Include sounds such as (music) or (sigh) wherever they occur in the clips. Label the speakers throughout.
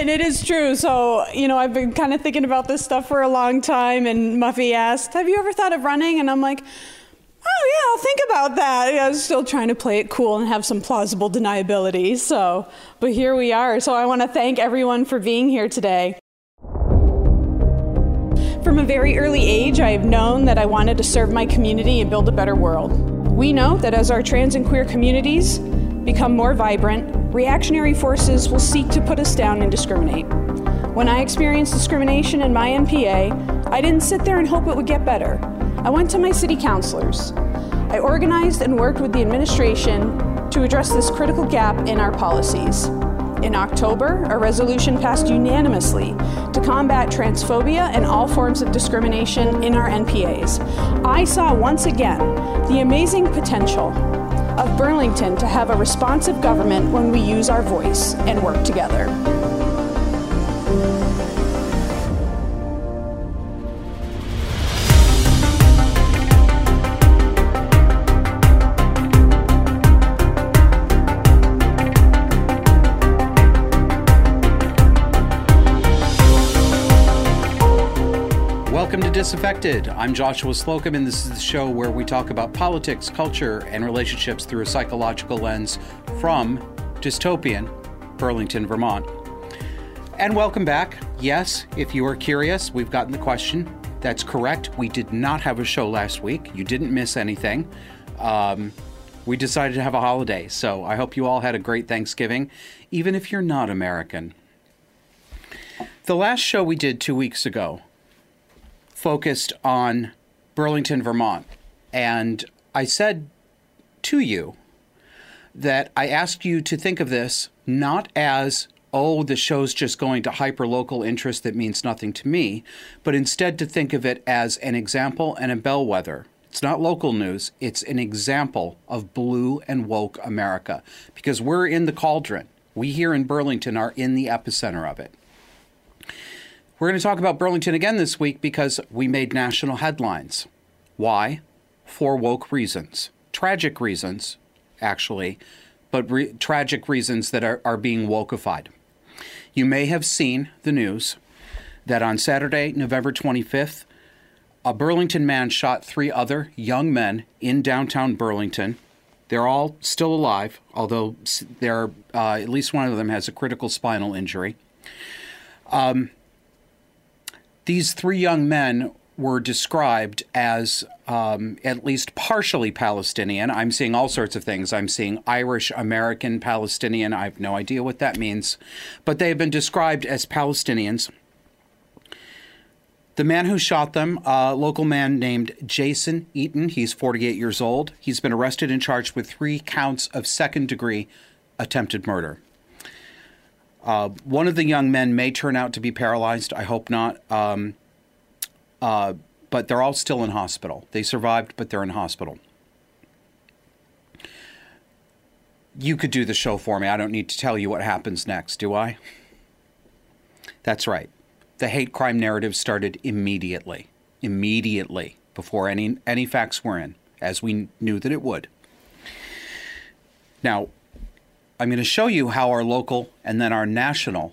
Speaker 1: and it is true. So, you know, I've been kind of thinking about this stuff for a long time. And Muffy asked, Have you ever thought of running? And I'm like, Oh, yeah, I'll think about that. I was still trying to play it cool and have some plausible deniability. So, but here we are. So, I want to thank everyone for being here today. From a very early age, I have known that I wanted to serve my community and build a better world. We know that as our trans and queer communities become more vibrant, reactionary forces will seek to put us down and discriminate. When I experienced discrimination in my NPA, I didn't sit there and hope it would get better. I went to my city councilors. I organized and worked with the administration to address this critical gap in our policies. In October, a resolution passed unanimously to combat transphobia and all forms of discrimination in our NPAs. I saw once again the amazing potential of Burlington to have a responsive government when we use our voice and work together.
Speaker 2: Disaffected. I'm Joshua Slocum, and this is the show where we talk about politics, culture, and relationships through a psychological lens from dystopian Burlington, Vermont. And welcome back. Yes, if you are curious, we've gotten the question. That's correct. We did not have a show last week. You didn't miss anything. Um, we decided to have a holiday, so I hope you all had a great Thanksgiving, even if you're not American. The last show we did two weeks ago focused on Burlington, Vermont. And I said to you that I asked you to think of this not as, oh, the show's just going to hyper local interest that means nothing to me, but instead to think of it as an example and a bellwether. It's not local news, it's an example of blue and woke America because we're in the cauldron. We here in Burlington are in the epicenter of it. We're going to talk about Burlington again this week because we made national headlines. Why? For woke reasons. Tragic reasons, actually, but re- tragic reasons that are, are being wokeified. You may have seen the news that on Saturday, November 25th, a Burlington man shot three other young men in downtown Burlington. They're all still alive, although they're, uh, at least one of them has a critical spinal injury. Um, these three young men were described as um, at least partially Palestinian. I'm seeing all sorts of things. I'm seeing Irish American Palestinian. I have no idea what that means. But they have been described as Palestinians. The man who shot them, a local man named Jason Eaton, he's 48 years old. He's been arrested and charged with three counts of second degree attempted murder. Uh, one of the young men may turn out to be paralyzed. I hope not. Um, uh, but they're all still in hospital. They survived, but they're in hospital. You could do the show for me. I don't need to tell you what happens next, do I? That's right. The hate crime narrative started immediately, immediately before any any facts were in, as we knew that it would. Now, I'm going to show you how our local and then our national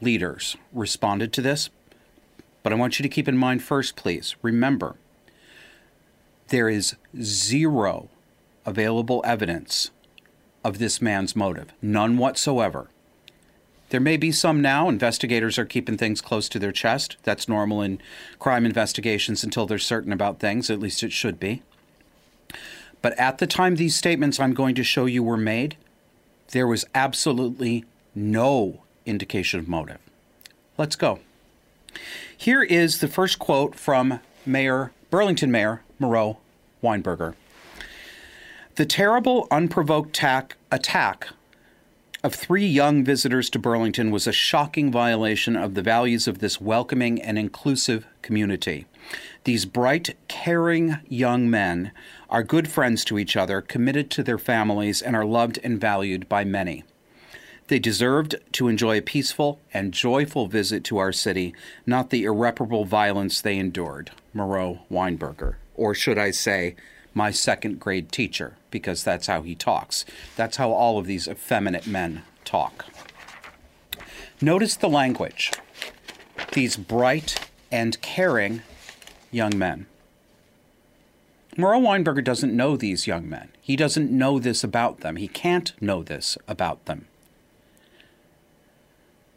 Speaker 2: leaders responded to this. But I want you to keep in mind first, please, remember, there is zero available evidence of this man's motive, none whatsoever. There may be some now. Investigators are keeping things close to their chest. That's normal in crime investigations until they're certain about things, at least it should be. But at the time these statements I'm going to show you were made, there was absolutely no indication of motive. Let's go. Here is the first quote from Mayor Burlington Mayor Miro Weinberger. The terrible, unprovoked tack, attack of three young visitors to Burlington was a shocking violation of the values of this welcoming and inclusive community. These bright, caring young men are good friends to each other, committed to their families, and are loved and valued by many. They deserved to enjoy a peaceful and joyful visit to our city, not the irreparable violence they endured. Miro Weinberger. Or should I say, my second grade teacher, because that's how he talks. That's how all of these effeminate men talk. Notice the language. These bright and caring young men. Miro Weinberger doesn't know these young men. He doesn't know this about them. He can't know this about them.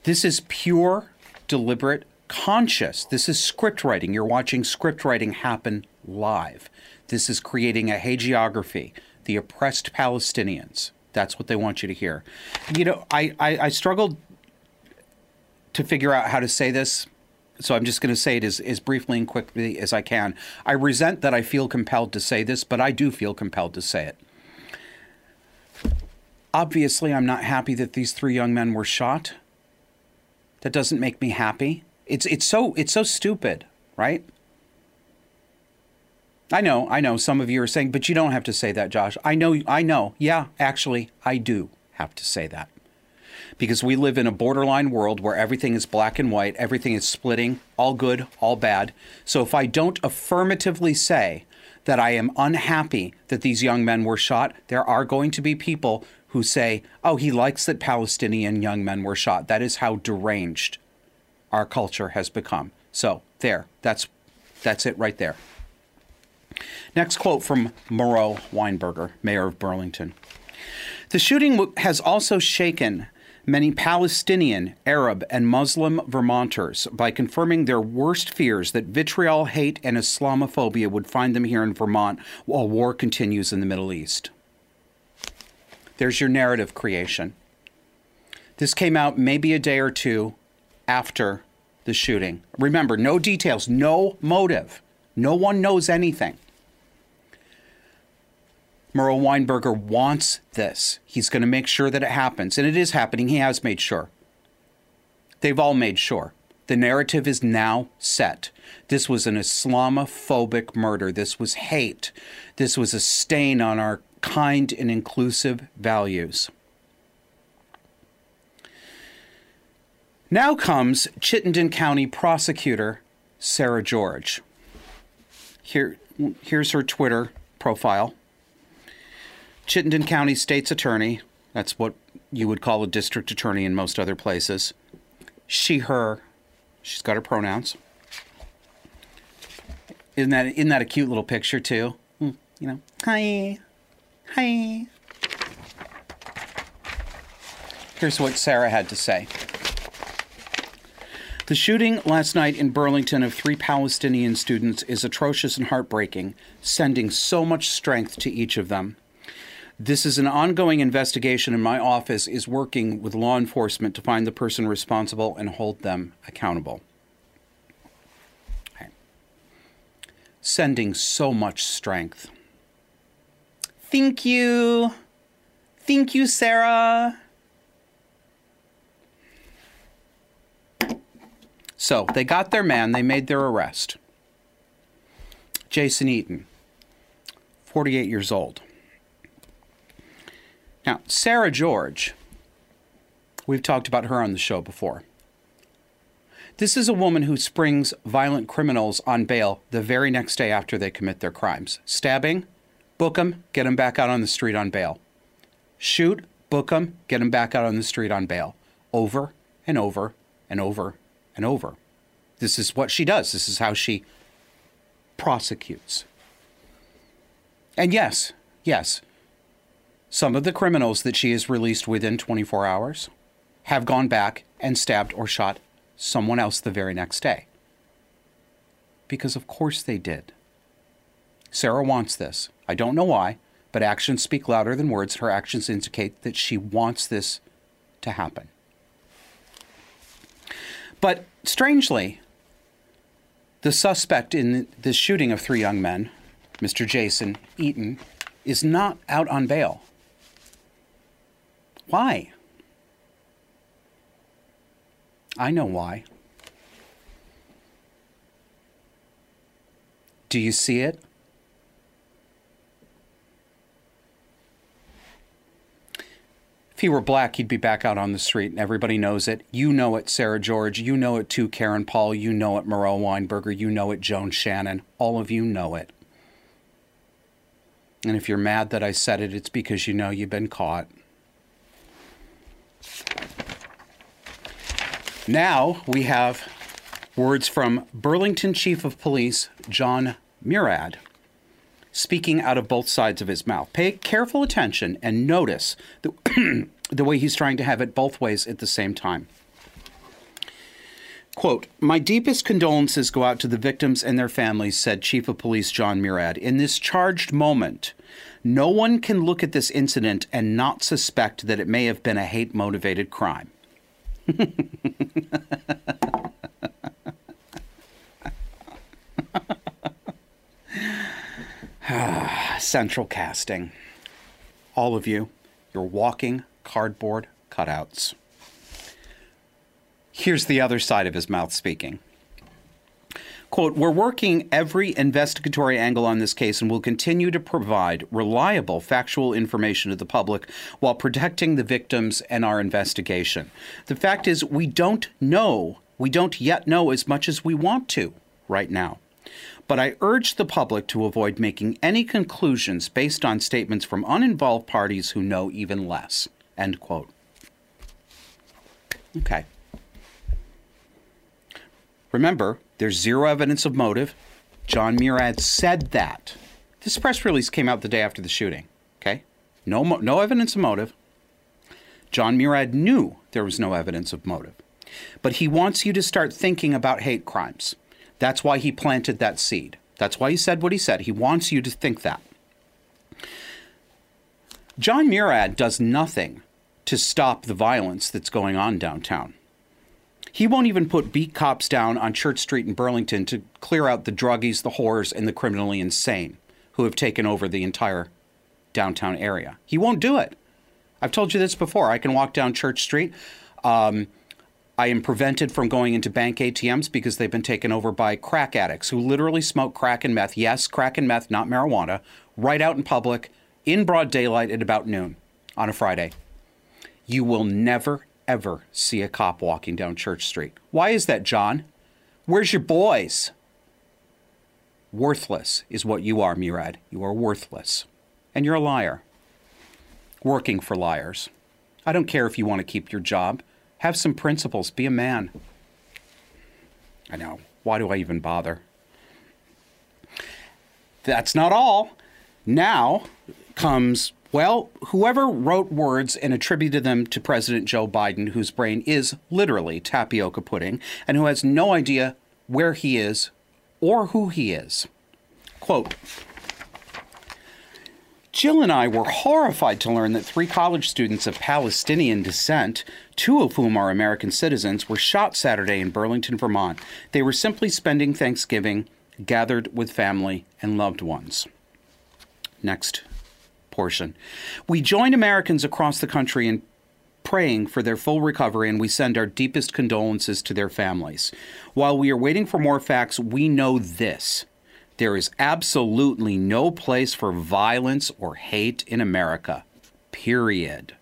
Speaker 2: This is pure, deliberate, conscious. This is script writing. You're watching script writing happen live. This is creating a hagiography, the oppressed Palestinians. That's what they want you to hear. You know, I, I, I struggled to figure out how to say this so I'm just going to say it as, as briefly and quickly as I can. I resent that I feel compelled to say this, but I do feel compelled to say it. Obviously, I'm not happy that these three young men were shot. That doesn't make me happy. It's it's so it's so stupid, right? I know, I know some of you are saying, but you don't have to say that, Josh. I know I know. Yeah, actually, I do have to say that because we live in a borderline world where everything is black and white, everything is splitting, all good, all bad. So if I don't affirmatively say that I am unhappy that these young men were shot, there are going to be people who say, oh, he likes that Palestinian young men were shot. That is how deranged our culture has become. So there, that's that's it right there. Next quote from Miro Weinberger, mayor of Burlington. The shooting has also shaken many Palestinian, Arab, and Muslim Vermonters by confirming their worst fears that vitriol, hate, and Islamophobia would find them here in Vermont while war continues in the Middle East. There's your narrative creation. This came out maybe a day or two after the shooting. Remember, no details, no motive. No one knows anything. Miro Weinberger wants this. He's going to make sure that it happens. And it is happening. He has made sure. They've all made sure. The narrative is now set. This was an Islamophobic murder. This was hate. This was a stain on our kind and inclusive values. Now comes Chittenden County prosecutor Sarah George. Here, here's her Twitter profile. Chittenden County State's Attorney. That's what you would call a district attorney in most other places. She, her. She's got her pronouns. Isn't that isn't that a cute little picture too? Hmm, you know, hi, hi. Here's what Sarah had to say. The shooting last night in Burlington of three Palestinian students is atrocious and heartbreaking, sending so much strength to each of them. This is an ongoing investigation, and my office is working with law enforcement to find the person responsible and hold them accountable. Okay. Sending so much strength. Thank you. Thank you, Sarah. So they got their man, they made their arrest. Jason Eaton, 48 years old. Now, Sarah George, we've talked about her on the show before. This is a woman who springs violent criminals on bail the very next day after they commit their crimes. Stabbing, book them, get them back out on the street on bail. Shoot, book them, get them back out on the street on bail. Over and over and over and over. This is what she does. This is how she prosecutes. And yes, yes, some of the criminals that she has released within 24 hours have gone back and stabbed or shot someone else the very next day. Because of course they did. Sarah wants this. I don't know why, but actions speak louder than words. Her actions indicate that she wants this to happen. But strangely, the suspect in the shooting of three young men, Mr. Jason Eaton, is not out on bail. Why? I know why. Do you see it? If he were black, he'd be back out on the street, and everybody knows it. You know it, Sarah George. You know it too, Karen Paul. You know it, Miro Weinberger. You know it, Joan Shannon. All of you know it. And if you're mad that I said it, it's because you know you've been caught. Now we have words from Burlington Chief of Police Jon Murad speaking out of both sides of his mouth. Pay careful attention and notice the, (clears throat) the way he's trying to have it both ways at the same time. Quote, My deepest condolences go out to the victims and their families, said Chief of Police Jon Murad. In this charged moment, no one can look at this incident and not suspect that it may have been a hate motivated crime. (laughs) Central casting. All of you, you're walking cardboard cutouts. Here's the other side of his mouth speaking. Quote, we're working every investigatory angle on this case and will continue to provide reliable factual information to the public while protecting the victims and our investigation. The fact is, we don't know, we don't yet know as much as we want to right now. But I urge the public to avoid making any conclusions based on statements from uninvolved parties who know even less. End quote. Okay. Remember, there's zero evidence of motive. Jon Murad said that. This press release came out the day after the shooting. Okay? No, no evidence of motive. Jon Murad knew there was no evidence of motive. But he wants you to start thinking about hate crimes. That's why he planted that seed. That's why he said what he said. He wants you to think that. Jon Murad does nothing to stop the violence that's going on downtown. He won't even put beat cops down on Church Street in Burlington to clear out the druggies, the whores, and the criminally insane who have taken over the entire downtown area. He won't do it. I've told you this before. I can walk down Church Street. Um, I am prevented from going into bank ATMs because they've been taken over by crack addicts who literally smoke crack and meth. Yes, crack and meth, not marijuana, right out in public in broad daylight at about noon on a Friday. You will never, ever see a cop walking down Church Street. Why is that, Jon? Where's your boys? Worthless is what you are, Murad. You are worthless. And you're a liar. Working for liars. I don't care if you want to keep your job. Have some principles. Be a man. I know. Why do I even bother? That's not all. Now comes, well, whoever wrote words and attributed them to President Joe Biden, whose brain is literally tapioca pudding, and who has no idea where he is or who he is. Quote, Jill and I were horrified to learn that three college students of Palestinian descent, two of whom are American citizens, were shot Saturday in Burlington, Vermont. They were simply spending Thanksgiving gathered with family and loved ones. Next portion. We join Americans across the country in praying for their full recovery and we send our deepest condolences to their families. While we are waiting for more facts, we know this. There is absolutely no place for violence or hate in America. Period.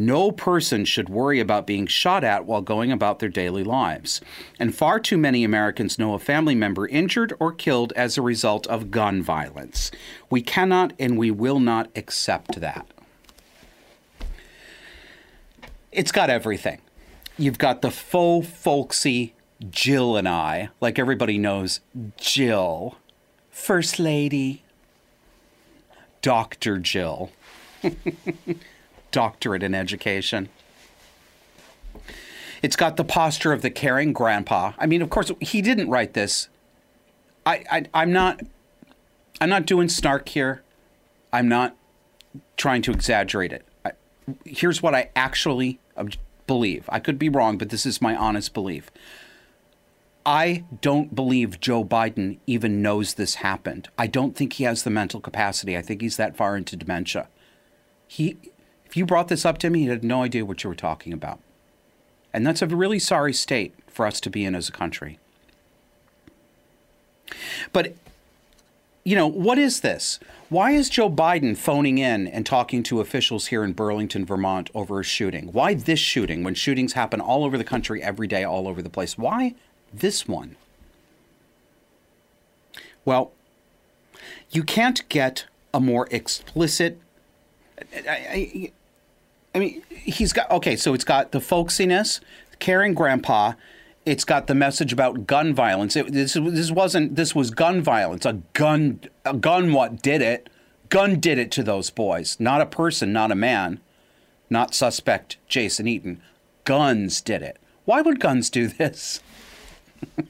Speaker 2: No person should worry about being shot at while going about their daily lives. And far too many Americans know a family member injured or killed as a result of gun violence. We cannot and we will not accept that. It's got everything. You've got the faux folksy Jill and I, like everybody knows Jill, First Lady, Dr. Jill, (laughs) doctorate in education. It's got the posture of the caring grandpa. I mean, of course, he didn't write this. I, I I'm not I'm not doing snark here. I'm not trying to exaggerate it. I, here's what I actually believe. I could be wrong, but this is my honest belief. I don't believe Joe Biden even knows this happened. I don't think he has the mental capacity. I think he's that far into dementia. He, if you brought this up to him, he had no idea what you were talking about. And that's a really sorry state for us to be in as a country. But, you know, what is this? Why is Joe Biden phoning in and talking to officials here in Burlington, Vermont over a shooting? Why this shooting when shootings happen all over the country every day, all over the place? Why this one? Well, you can't get a more explicit. I, I, I mean, he's got okay. So it's got the folksiness, Caring Grandpa. It's got the message about gun violence. It, this, this wasn't. This was gun violence. A gun. A gun. What did it? Gun did it to those boys. Not a person. Not a man. Not suspect Jason Eaton. Guns did it. Why would guns do this? (laughs)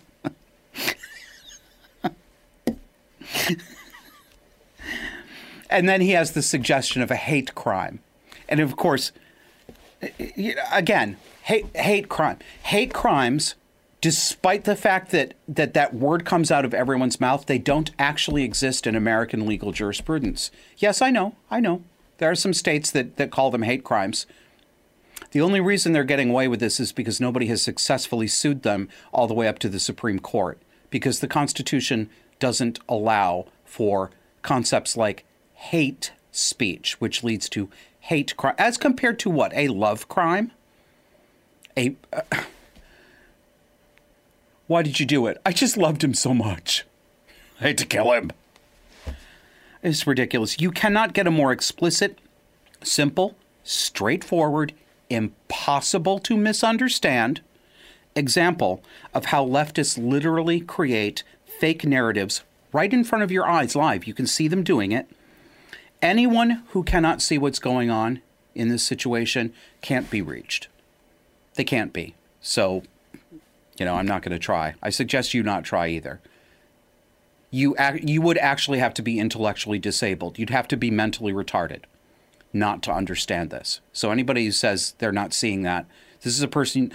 Speaker 2: and then he has the suggestion of a hate crime. And of course, again, hate, hate crime. Hate crimes, despite the fact that, that that word comes out of everyone's mouth, they don't actually exist in American legal jurisprudence. Yes, I know, I know. There are some states that, that call them hate crimes. The only reason they're getting away with this is because nobody has successfully sued them all the way up to the Supreme Court, because the Constitution doesn't allow for concepts like hate speech, which leads to hate crime, as compared to what? A love crime? A. Uh, why did you do it? I just loved him so much. I had to kill him. It's ridiculous. You cannot get a more explicit, simple, straightforward, impossible to misunderstand example of how leftists literally create fake narratives right in front of your eyes live. You can see them doing it Anyone who cannot see what's going on in this situation can't be reached. They can't be. So, you know, I'm not going to try. I suggest you not try either. You ac- you would actually have to be intellectually disabled. You'd have to be mentally retarded not to understand this. So anybody who says they're not seeing that, this is a person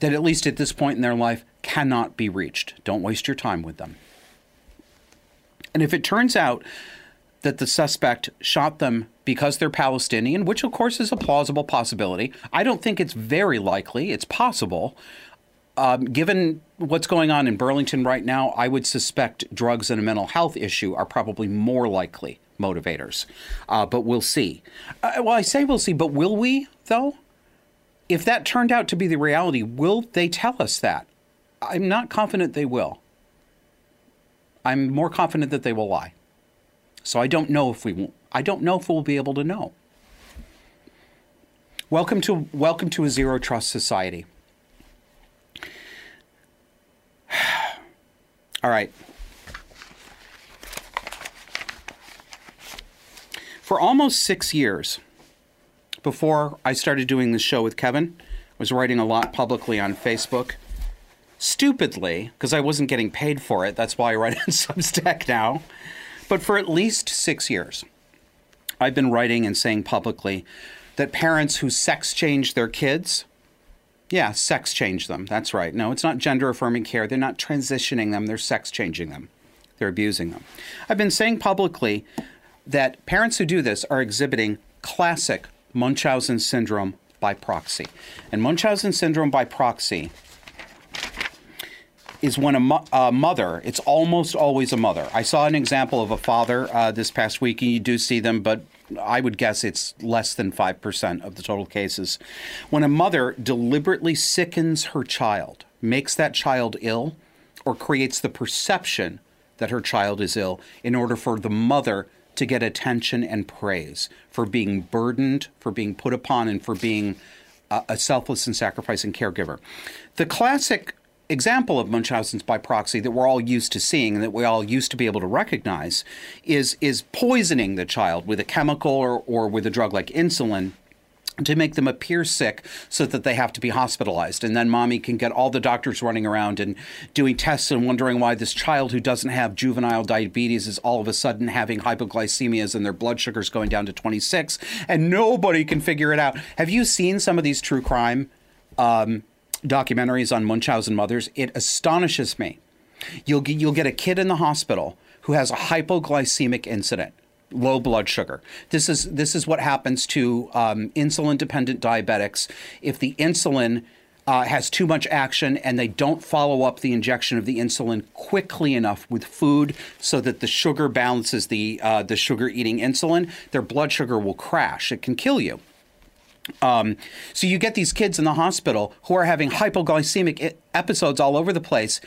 Speaker 2: that at least at this point in their life cannot be reached. Don't waste your time with them. And if it turns out that the suspect shot them because they're Palestinian, which of course is a plausible possibility. I don't think it's very likely. It's possible. Um, given what's going on in Burlington right now, I would suspect drugs and a mental health issue are probably more likely motivators. Uh, but we'll see. Uh, well, I say we'll see, but will we, though? If that turned out to be the reality, will they tell us that? I'm not confident they will. I'm more confident that they will lie. So I don't know if we'll I don't know if we'll be able to know. Welcome to welcome to a zero trust society. (sighs) All right. For almost 6 years before I started doing this show with Kevin, I was writing a lot publicly on Facebook stupidly because I wasn't getting paid for it. That's why I write (laughs) on Substack now. But for at least six years, I've been writing and saying publicly that parents who sex change their kids, yeah, sex change them. That's right. No, it's not gender affirming care. They're not transitioning them, they're sex changing them. They're abusing them. I've been saying publicly that parents who do this are exhibiting classic Munchausen syndrome by proxy. And Munchausen syndrome by proxy is when a, mo- a, mother, it's almost always a mother. I saw an example of a father uh, this past week, and you do see them, but I would guess it's less than 5% of the total cases. When a mother deliberately sickens her child, makes that child ill, or creates the perception that her child is ill in order for the mother to get attention and praise for being burdened, for being put upon, and for being a selfless and sacrificing caregiver. The classic example of Munchausen's by proxy that we're all used to seeing and that we all used to be able to recognize is is poisoning the child with a chemical or, or with a drug like insulin to make them appear sick so that they have to be hospitalized. And then mommy can get all the doctors running around and doing tests and wondering why this child who doesn't have juvenile diabetes is all of a sudden having hypoglycemias and their blood sugar's going down to 26 and nobody can figure it out. Have you seen some of these true crime um, documentaries on Munchausen mothers, it astonishes me. You'll get, you'll get a kid in the hospital who has a hypoglycemic incident, low blood sugar. This is this is what happens to um, insulin dependent diabetics if the insulin uh, has too much action and they don't follow up the injection of the insulin quickly enough with food so that the sugar balances the uh, the sugar eating insulin, their blood sugar will crash. It can kill you. Um, so you get these kids in the hospital who are having hypoglycemic episodes all over the place,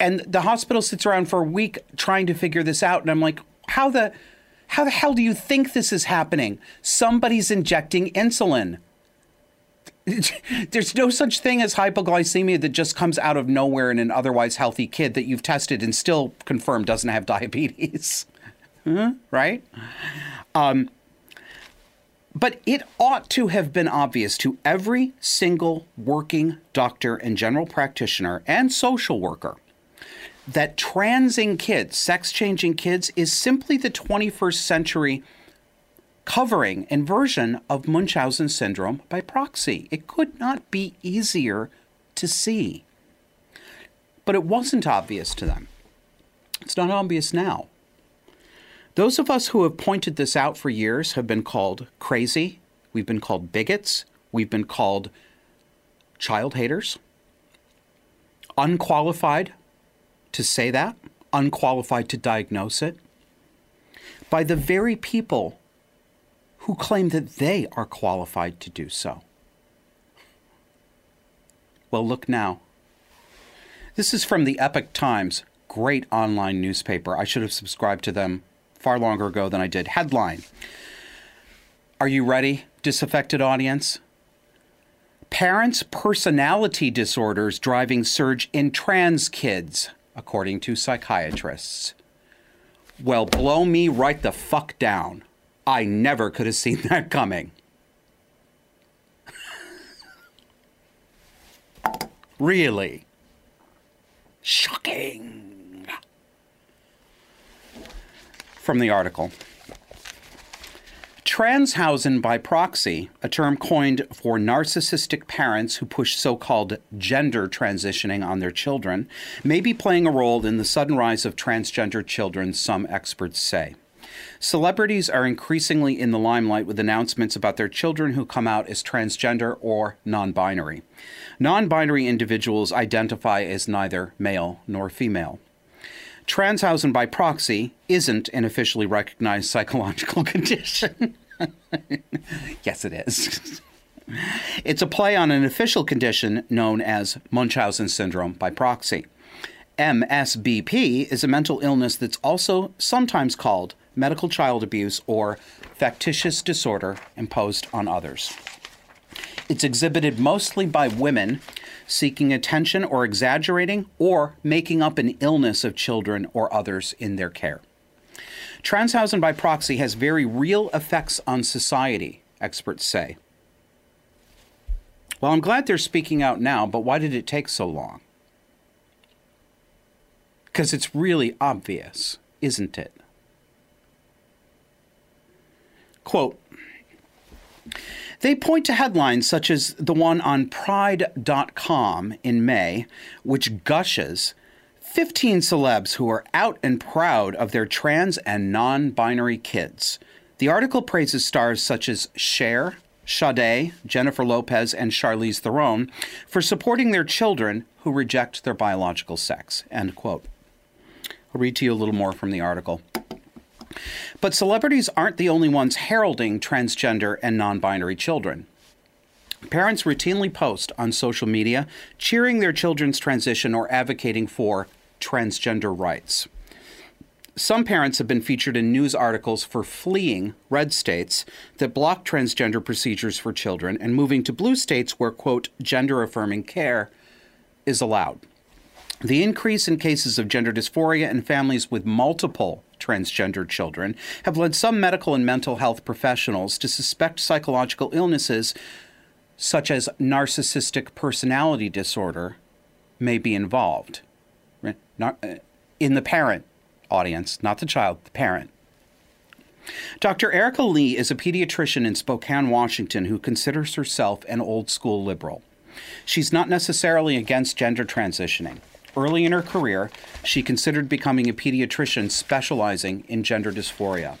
Speaker 2: and the hospital sits around for a week trying to figure this out. And I'm like, how the how the hell do you think this is happening? Somebody's injecting insulin. (laughs) There's no such thing as hypoglycemia that just comes out of nowhere in an otherwise healthy kid that you've tested and still confirmed doesn't have diabetes. (laughs) Right? Um, but it ought to have been obvious to every single working doctor and general practitioner and social worker that transing kids, sex changing kids, is simply the 21st century covering and version of Munchausen syndrome by proxy. It could not be easier to see. But it wasn't obvious to them. It's not obvious now. Those of us who have pointed this out for years have been called crazy. We've been called bigots. We've been called child haters. Unqualified to say that, unqualified to diagnose it, by the very people who claim that they are qualified to do so. Well, look now. This is from the Epoch Times, great online newspaper. I should have subscribed to them far longer ago than I did. Headline Are you ready, disaffected audience? Parents' personality disorders driving surge in trans kids, according to psychiatrists. Well, blow me right the fuck down. I never could have seen (laughs) that coming. (laughs) really? Shocking from the article. Transhausen by proxy, a term coined for narcissistic parents who push so called gender transitioning on their children, may be playing a role in the sudden rise of transgender children, some experts say. Celebrities are increasingly in the limelight with announcements about their children who come out as transgender or non binary. Non binary individuals identify as neither male nor female. Transhausen by proxy isn't an officially recognized psychological (laughs) condition. (laughs) yes, it is. (laughs) It's a play on an official condition known as Munchausen syndrome by proxy. MSBP is a mental illness that's also sometimes called medical child abuse or factitious disorder imposed on others. It's exhibited mostly by women seeking attention or exaggerating or making up an illness of children or others in their care. Transhausen by proxy has very real effects on society, experts say. Well, I'm glad they're speaking out now, but why did it take so long? Because it's really obvious, isn't it? Quote they point to headlines such as the one on Pride.com in May, which gushes 15 celebs who are out and proud of their trans and non binary kids. The article praises stars such as Cher, Sade, Jennifer Lopez, and Charlize Theron for supporting their children who reject their biological sex. End quote. I'll read to you a little more from the article. But celebrities aren't the only ones heralding transgender and non binary children. Parents routinely post on social media cheering their children's transition or advocating for transgender rights. Some parents have been featured in news articles for fleeing red states that block transgender procedures for children and moving to blue states where, quote, gender affirming care is allowed. The increase in cases of gender dysphoria in families with multiple transgender children have led some medical and mental health professionals to suspect psychological illnesses such as narcissistic personality disorder may be involved. Uh, in the parent audience, not the child, the parent. Dr. Erica Lee is a pediatrician in Spokane, Washington, who considers herself an old school liberal. She's not necessarily against gender transitioning. Early in her career, she considered becoming a pediatrician specializing in gender dysphoria.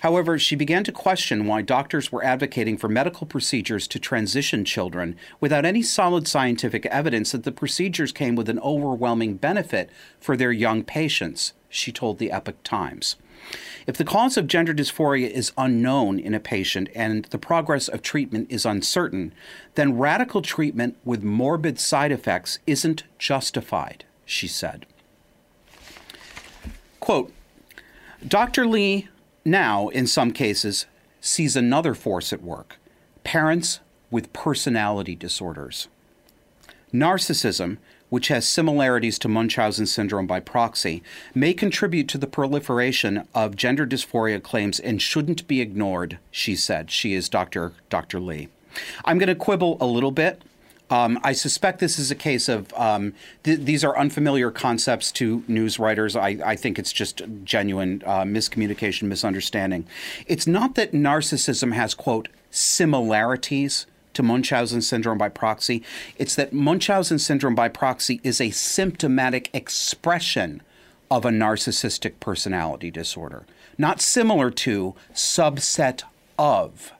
Speaker 2: However, she began to question why doctors were advocating for medical procedures to transition children without any solid scientific evidence that the procedures came with an overwhelming benefit for their young patients, she told the Epoch Times. If the cause of gender dysphoria is unknown in a patient and the progress of treatment is uncertain, then radical treatment with morbid side effects isn't justified she said. Quote Dr. Lee now, in some cases, sees another force at work parents with personality disorders. Narcissism, which has similarities to Munchausen syndrome by proxy, may contribute to the proliferation of gender dysphoria claims and shouldn't be ignored, she said. She is Dr. Dr. Lee. I'm going to quibble a little bit. Um, I suspect this is a case of um, th- these are unfamiliar concepts to news writers. I, I think it's just genuine uh, miscommunication, misunderstanding. It's not that narcissism has, quote, similarities to Munchausen syndrome by proxy. It's that Munchausen syndrome by proxy is a symptomatic expression of a narcissistic personality disorder, not similar to, subset of.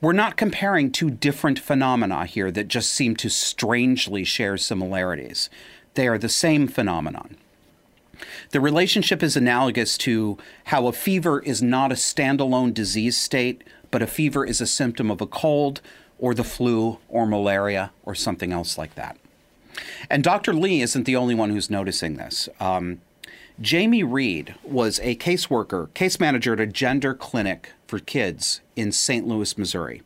Speaker 2: We're not comparing two different phenomena here that just seem to strangely share similarities. They are the same phenomenon. The relationship is analogous to how a fever is not a standalone disease state, but a fever is a symptom of a cold or the flu or malaria or something else like that. And Dr. Lee isn't the only one who's noticing this. Um, Jamie Reed was a caseworker, case manager at a gender clinic for kids in St. Louis, Missouri.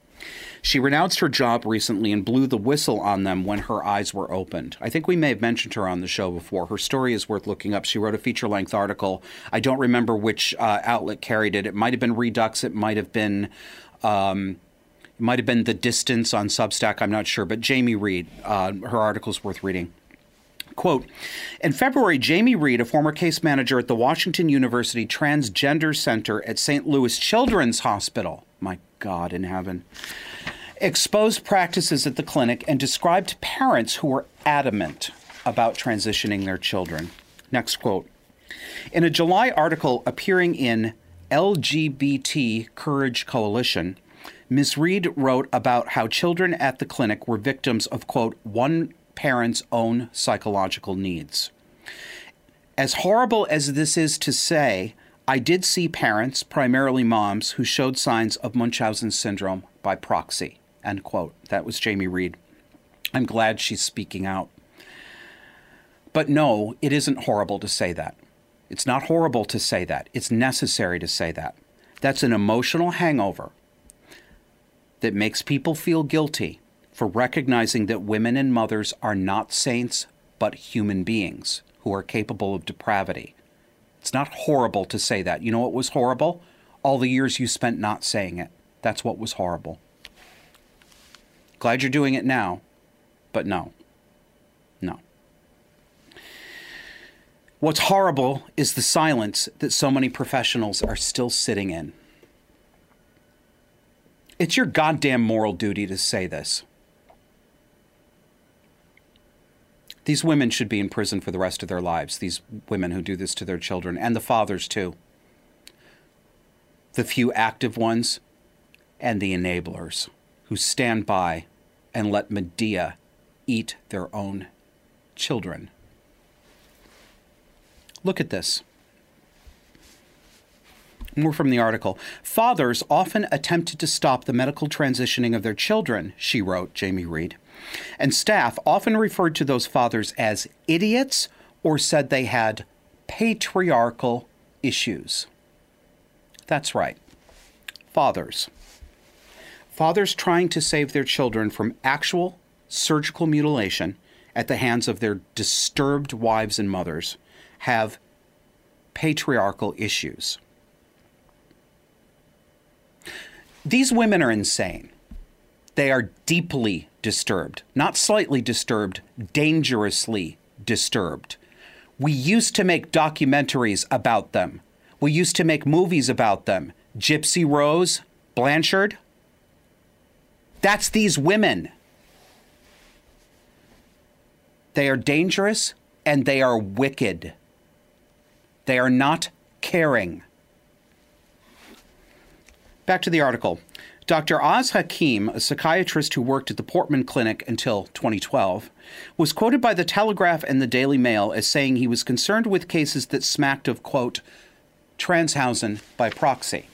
Speaker 2: She renounced her job recently and blew the whistle on them when her eyes were opened. I think we may have mentioned her on the show before. Her story is worth looking up. She wrote a feature length article. I don't remember which uh, outlet carried it. It might have been Redux. It might have been. Um, might have been The Distance on Substack. I'm not sure. But Jamie Reed, uh, her article is worth reading. Quote In February, Jamie Reed, a former case manager at the Washington University Transgender Center at St. Louis Children's Hospital, my God in heaven, exposed practices at the clinic and described parents who were adamant about transitioning their children. Next quote. In a July article appearing in LGBT Courage Coalition, Ms. Reed wrote about how children at the clinic were victims of, quote, one parent's own psychological needs. As horrible as this is to say, I did see parents, primarily moms, who showed signs of Munchausen syndrome by proxy. End quote. That was Jamie Reed. I'm glad she's speaking out. But no, it isn't horrible to say that. It's not horrible to say that. It's necessary to say that. That's an emotional hangover that makes people feel guilty for recognizing that women and mothers are not saints, but human beings who are capable of depravity. It's not horrible to say that. You know what was horrible? All the years you spent not saying it. That's what was horrible. Glad you're doing it now, but no. No. What's horrible is the silence that so many professionals are still sitting in. It's your goddamn moral duty to say this. These women should be in prison for the rest of their lives, these women who do this to their children, and the fathers too. The few active ones and the enablers who stand by and let Medea eat their own children. Look at this. More from the article. Fathers often attempted to stop the medical transitioning of their children, she wrote, Jamie Reed. And staff often referred to those fathers as idiots or said they had patriarchal issues. That's right. Fathers. Fathers trying to save their children from actual surgical mutilation at the hands of their disturbed wives and mothers have patriarchal issues. These women are insane. They are deeply disturbed, not slightly disturbed, dangerously disturbed. We used to make documentaries about them. We used to make movies about them. Gypsy Rose, Blanchard. That's these women. They are dangerous and they are wicked. They are not caring. Back to the article. Dr. Az Hakeem, a psychiatrist who worked at the Portman Clinic until 2012, was quoted by the Telegraph and the Daily Mail as saying he was concerned with cases that smacked of, quote, Transhausen by proxy.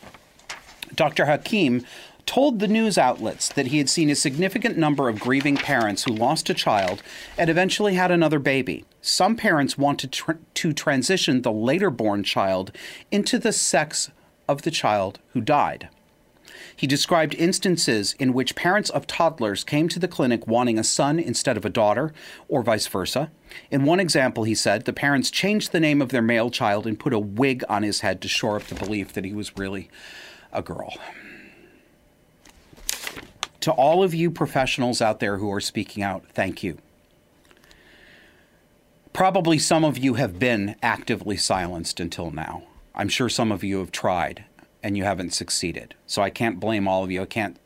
Speaker 2: Dr. Hakeem told the news outlets that he had seen a significant number of grieving parents who lost a child and eventually had another baby. Some parents wanted tr- to transition the later born child into the sex of the child who died. He described instances in which parents of toddlers came to the clinic wanting a son instead of a daughter, or vice versa. In one example, he said the parents changed the name of their male child and put a wig on his head to shore up the belief that he was really a girl. To all of you professionals out there who are speaking out, thank you. Probably some of you have been actively silenced until now. I'm sure some of you have tried and you haven't succeeded. So I can't blame all of you. I can't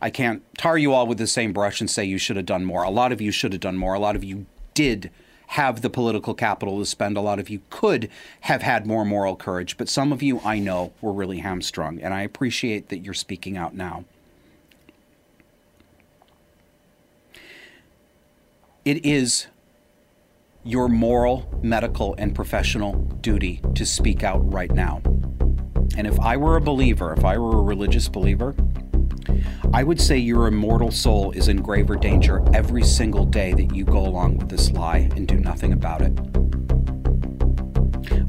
Speaker 2: I can't tar you all with the same brush and say you should have done more. A lot of you should have done more. A lot of you did have the political capital to spend. A lot of you could have had more moral courage, but some of you I know were really hamstrung, and I appreciate that you're speaking out now. It is your moral, medical, and professional duty to speak out right now. And if I were a believer, if I were a religious believer, I would say your immortal soul is in graver danger every single day that you go along with this lie and do nothing about it.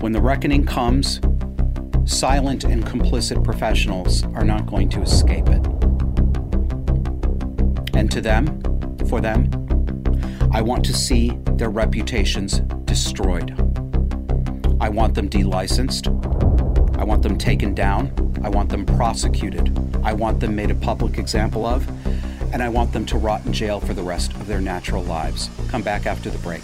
Speaker 2: When the reckoning comes, silent and complicit professionals are not going to escape it. And to them, for them, I want to see their reputations destroyed. I want them delicensed. I want them taken down. I want them prosecuted. I want them made a public example of. And I want them to rot in jail for the rest of their natural lives. Come back after the break.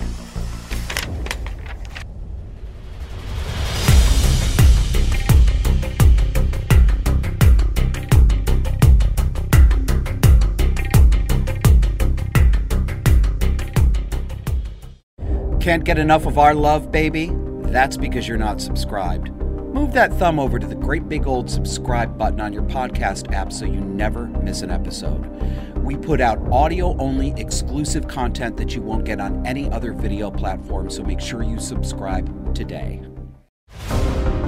Speaker 2: Can't get enough of our love, baby? That's because you're not subscribed. Move that thumb over to the great big old subscribe button on your podcast app so you never miss an episode. We put out audio only exclusive content that you won't get on any other video platform, so make sure you subscribe today.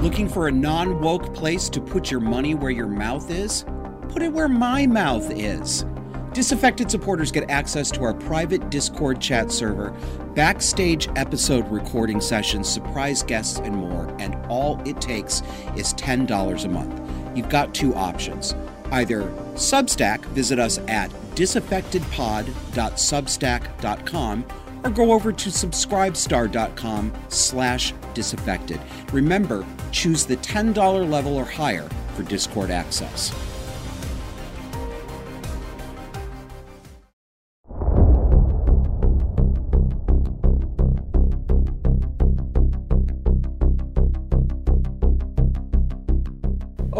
Speaker 2: Looking for a non woke place to put your money where your mouth is? Put it where my mouth is. Disaffected supporters get access to our private Discord chat server, backstage episode recording sessions, surprise guests, and more. And all it takes is $10 a month. You've got two options. Either Substack, visit us at disaffectedpod.substack.com or go over to subscribestar.com slash disaffected. Remember, choose the $10 level or higher for Discord access.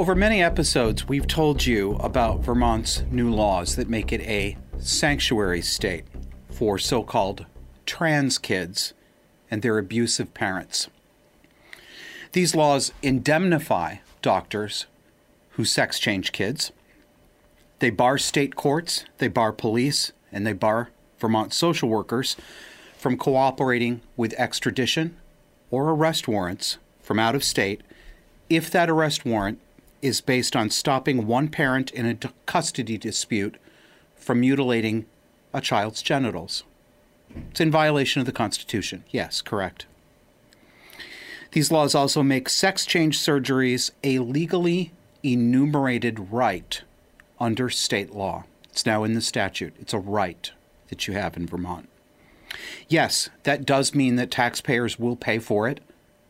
Speaker 2: Over many episodes, we've told you about Vermont's new laws that make it a sanctuary state for so called trans kids and their abusive parents. These laws indemnify doctors who sex change kids. They bar state courts, they bar police, and they bar Vermont social workers from cooperating with extradition or arrest warrants from out of state if that arrest warrant is based on stopping one parent in a custody dispute from mutilating a child's genitals. It's in violation of the Constitution. Yes, correct. These laws also make sex change surgeries a legally enumerated right under state law. It's now in the statute. It's a right that you have in Vermont. Yes, that does mean that taxpayers will pay for it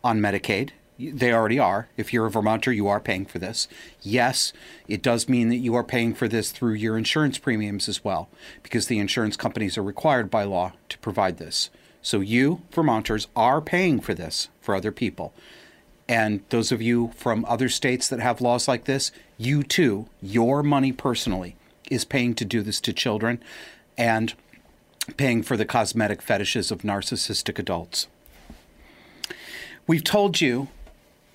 Speaker 2: on Medicaid they already are. If you're a Vermonter, you are paying for this. Yes, it does mean that you are paying for this through your insurance premiums as well, because the insurance companies are required by law to provide this. So you, Vermonters, are paying for this for other people. And those of you from other states that have laws like this, you too, your money personally is paying to do this to children and paying for the cosmetic fetishes of narcissistic adults. We've told you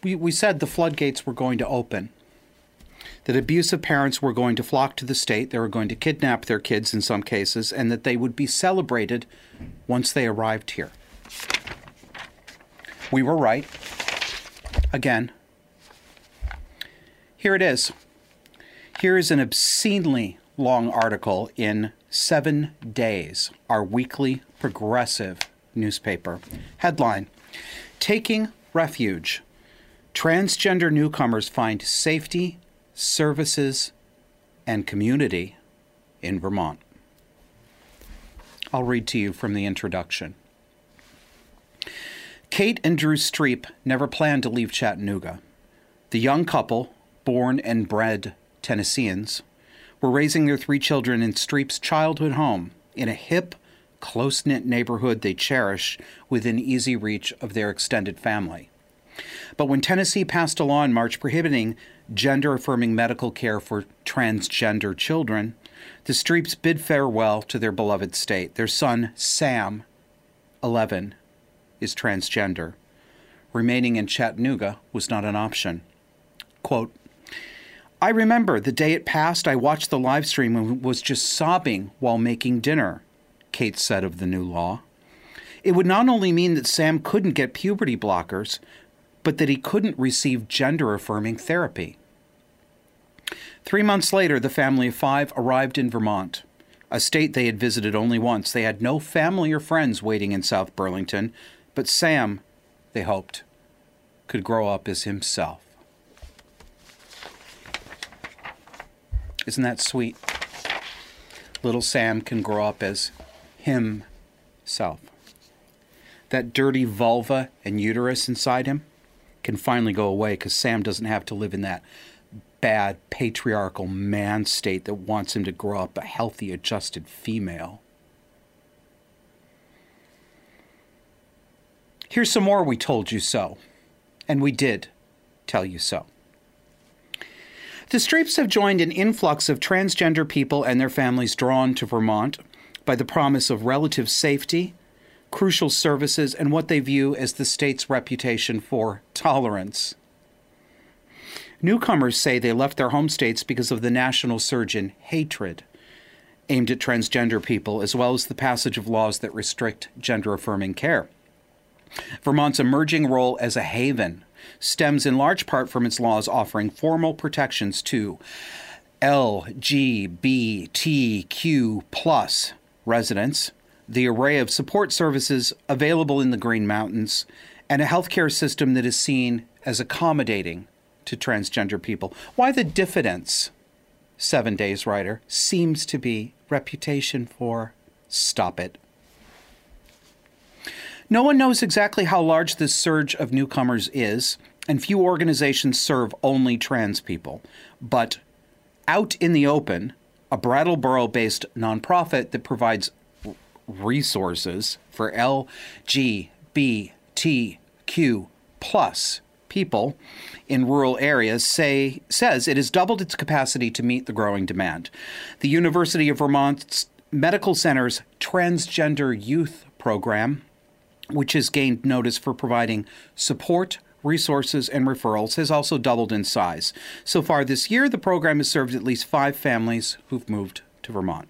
Speaker 2: we, we said the floodgates were going to open, that abusive parents were going to flock to the state, they were going to kidnap their kids in some cases, and that they would be celebrated once they arrived here. We were right. Again. Here it is. Here is an obscenely long article in Seven Days, our weekly progressive newspaper. Headline Taking Refuge Transgender newcomers find safety, services, and community in Vermont. I'll read to you from the introduction. Kate and Drew Streep never planned to leave Chattanooga. The young couple, born and bred Tennesseans, were raising their three children in Streep's childhood home in a hip, close knit neighborhood they cherish within easy reach of their extended family. But when Tennessee passed a law in March prohibiting gender affirming medical care for transgender children, the Streeps bid farewell to their beloved state. Their son, Sam, 11, is transgender. Remaining in Chattanooga was not an option. Quote, I remember the day it passed, I watched the live stream and was just sobbing while making dinner, Kate said of the new law. It would not only mean that Sam couldn't get puberty blockers, but that he couldn't receive gender affirming therapy. Three months later, the family of five arrived in Vermont, a state they had visited only once. They had no family or friends waiting in South Burlington, but Sam, they hoped, could grow up as himself. Isn't that sweet? Little Sam can grow up as himself. That dirty vulva and uterus inside him can finally go away because Sam doesn't have to live in that bad patriarchal man state that wants him to grow up a healthy, adjusted female. Here's some more we told you so, and we did tell you so. The Streeps have joined an influx of transgender people and their families drawn to Vermont by the promise of relative safety, crucial services, and what they view as the state's reputation for tolerance. Newcomers say they left their home states because of the national surge in hatred aimed at transgender people, as well as the passage of laws that restrict gender affirming care. Vermont's emerging role as a haven stems in large part from its laws offering formal protections to LGBTQ plus residents, the array of support services available in the Green Mountains, and a healthcare system that is seen as accommodating to transgender people. Why the diffidence, Seven Days writer, seems to be reputation for stop it. No one knows exactly how large this surge of newcomers is, and few organizations serve only trans people. But out in the open, a Brattleboro based nonprofit that provides resources for LGBTQ plus people in rural areas say says it has doubled its capacity to meet the growing demand. The University of Vermont's Medical Center's Transgender Youth Program which has gained notice for providing support, resources, and referrals, has also doubled in size. So far this year, the program has served at least five families who've moved to Vermont.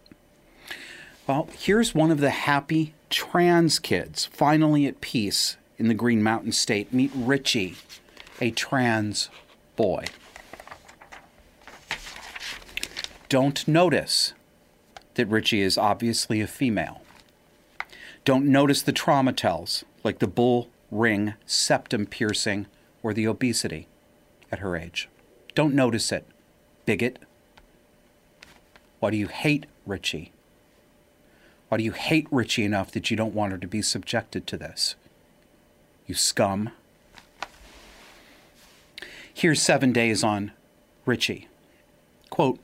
Speaker 2: Well, here's one of the happy trans kids finally at peace in the Green Mountain State. Meet Richie, a trans boy. Don't notice that Richie is obviously a female. Don't notice the trauma tells, like the bull ring septum piercing or the obesity at her age. Don't notice it, bigot. Why do you hate Richie? Why do you hate Richie enough that you don't want her to be subjected to this? You scum. Here's seven days on Richie. Quote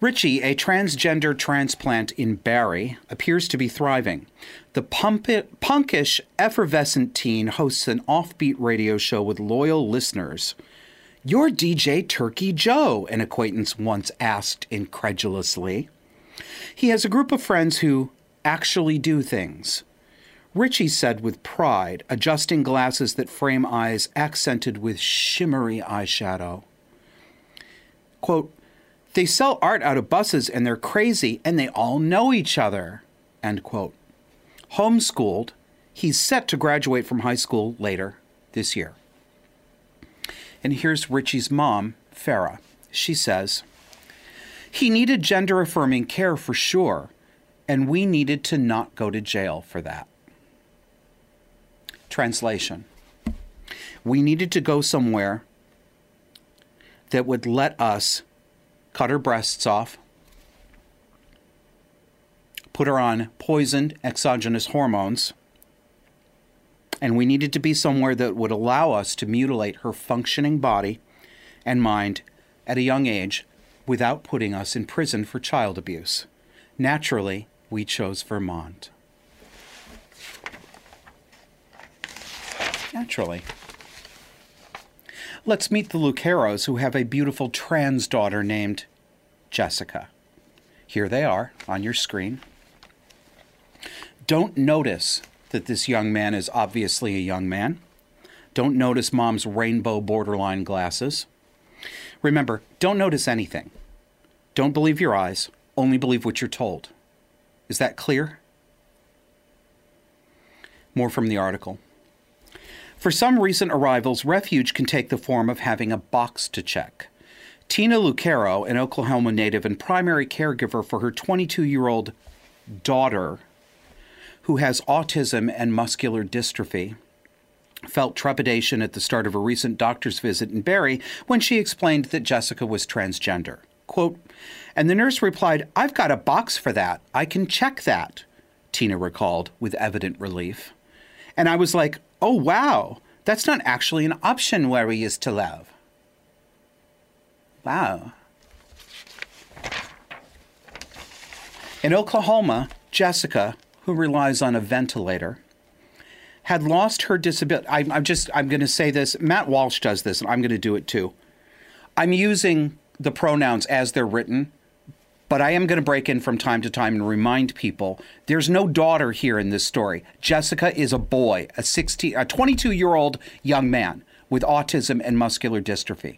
Speaker 2: Richie, a transgender transplant in Barre, appears to be thriving. The punkish, effervescent teen hosts an offbeat radio show with loyal listeners. You're DJ Turkey Joe, an acquaintance once asked incredulously. He has a group of friends who actually do things. Richie said with pride, adjusting glasses that frame eyes accented with shimmery eyeshadow. Quote, they sell art out of buses and they're crazy and they all know each other. End quote. Homeschooled, he's set to graduate from high school later this year. And here's Richie's mom, Farah. She says, He needed gender affirming care for sure, and we needed to not go to jail for that. Translation We needed to go somewhere that would let us cut her breasts off, put her on poisoned exogenous hormones, and we needed to be somewhere that would allow us to mutilate her functioning body and mind at a young age without putting us in prison for child abuse. Naturally, we chose Vermont. Naturally. Let's meet the Luceros, who have a beautiful trans daughter named Jessica. Here they are on your screen. Don't notice that this young man is obviously a young man. Don't notice mom's rainbow borderline glasses. Remember, don't notice anything. Don't believe your eyes, only believe what you're told. Is that clear? More from the article. For some recent arrivals, refuge can take the form of having a box to check. Tina Lucero, an Oklahoma native and primary caregiver for her 22 year old daughter, who has autism and muscular dystrophy, felt trepidation at the start of a recent doctor's visit in Barre when she explained that Jessica was transgender. Quote, and the nurse replied, I've got a box for that. I can check that, Tina recalled with evident relief. And I was like, oh, wow, that's not actually an option where we used to live. Wow. In Oklahoma, Jessica, who relies on a ventilator, had lost her disability. I, am just, I'm going to say this. Matt Walsh does this, and I'm going to do it too. I'm using the pronouns as they're written, but I am going to break in from time to time and remind people there's no daughter here in this story. Jessica is a boy, a 16, a 22 year old young man with autism and muscular dystrophy.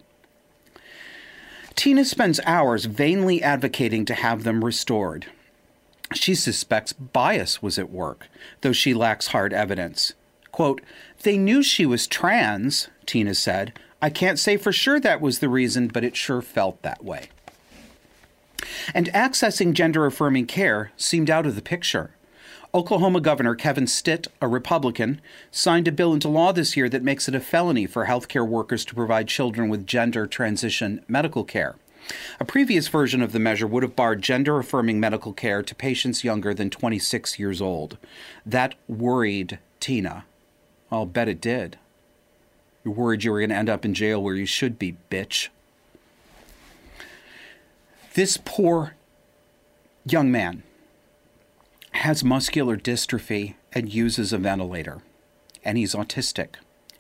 Speaker 2: Tina spends hours vainly advocating to have them restored. She suspects bias was at work, though she lacks hard evidence. Quote, They knew she was trans, Tina said. I can't say for sure that was the reason, but it sure felt that way. And accessing gender affirming care seemed out of the picture. Oklahoma Governor Kevin Stitt, a Republican, signed a bill into law this year that makes it a felony for healthcare workers to provide children with gender transition medical care. A previous version of the measure would have barred gender affirming medical care to patients younger than 26 years old. That worried Tina. I'll bet it did. You're worried you were going to end up in jail where you should be, bitch. This poor young man has muscular dystrophy and uses a ventilator, and he's autistic,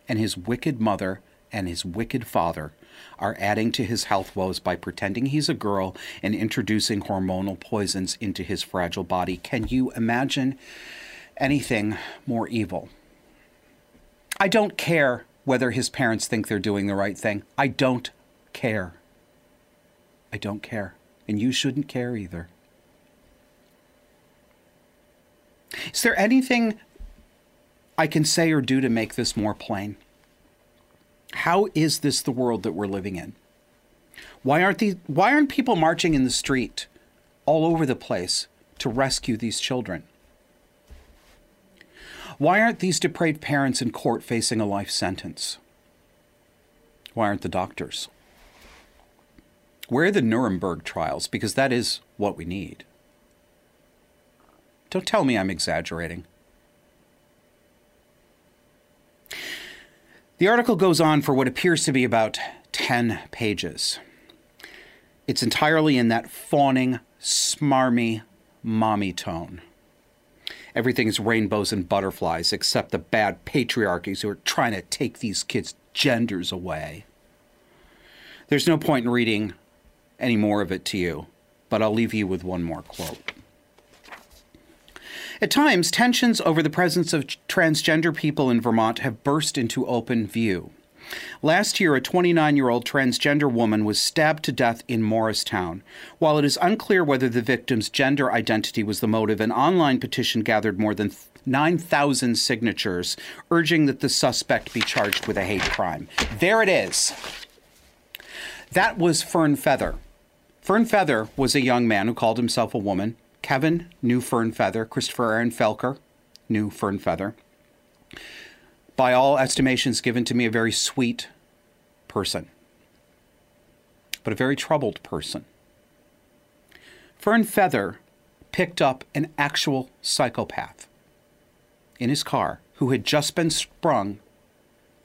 Speaker 2: and his wicked mother and his wicked father are adding to his health woes by pretending he's a girl and introducing hormonal poisons into his fragile body. Can you imagine anything more evil? I don't care whether his parents think they're doing the right thing. I don't care. I don't care. And you shouldn't care either. Is there anything I can say or do to make this more plain? How is this the world that we're living in? Why aren't these why aren't people marching in the street all over the place to rescue these children? Why aren't these depraved parents in court facing a life sentence? Why aren't the doctors? Where are the Nuremberg trials? Because that is what we need. Don't tell me I'm exaggerating. The article goes on for what appears to be about 10 pages. It's entirely in that fawning, smarmy, mommy tone. Everything is rainbows and butterflies except the bad patriarchies who are trying to take these kids' genders away. There's no point in reading any more of it to you, but I'll leave you with one more quote. At times, tensions over the presence of transgender people in Vermont have burst into open view. Last year, a 29 year old transgender woman was stabbed to death in Morristown. While it is unclear whether the victim's gender identity was the motive, an online petition gathered more than 9,000 signatures urging that the suspect be charged with a hate crime. There it is. That was Fern Feather. Fern Feather was a young man who called himself a woman. Kevin knew Fern Feather. Christopher Aaron Felker knew Fern Feather. By all estimations given to me, a very sweet person, but a very troubled person. Fern Feather picked up an actual psychopath in his car who had just been sprung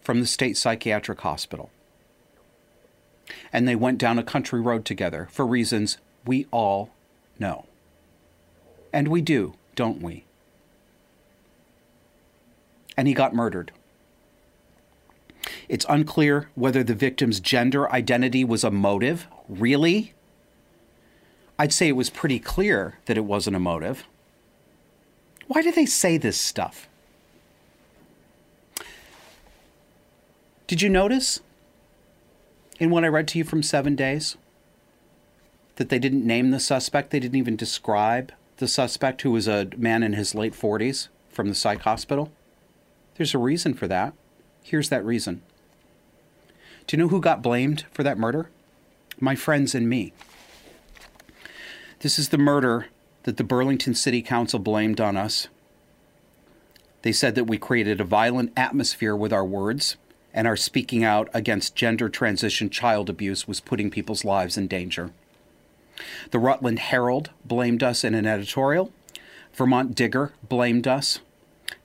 Speaker 2: from the state psychiatric hospital. And they went down a country road together for reasons we all know. And we do, don't we? And he got murdered. It's unclear whether the victim's gender identity was a motive. Really? I'd say it was pretty clear that it wasn't a motive. Why do they say this stuff? Did you notice in what I read to you from Seven Days that they didn't name the suspect? They didn't even describe the suspect, who was a man in his late 40s from the psych hospital? There's a reason for that. Here's that reason. Do you know who got blamed for that murder? My friends and me. This is the murder that the Burlington City Council blamed on us. They said that we created a violent atmosphere with our words, and our speaking out against gender transition child abuse was putting people's lives in danger. The Rutland Herald blamed us in an editorial. Vermont Digger blamed us.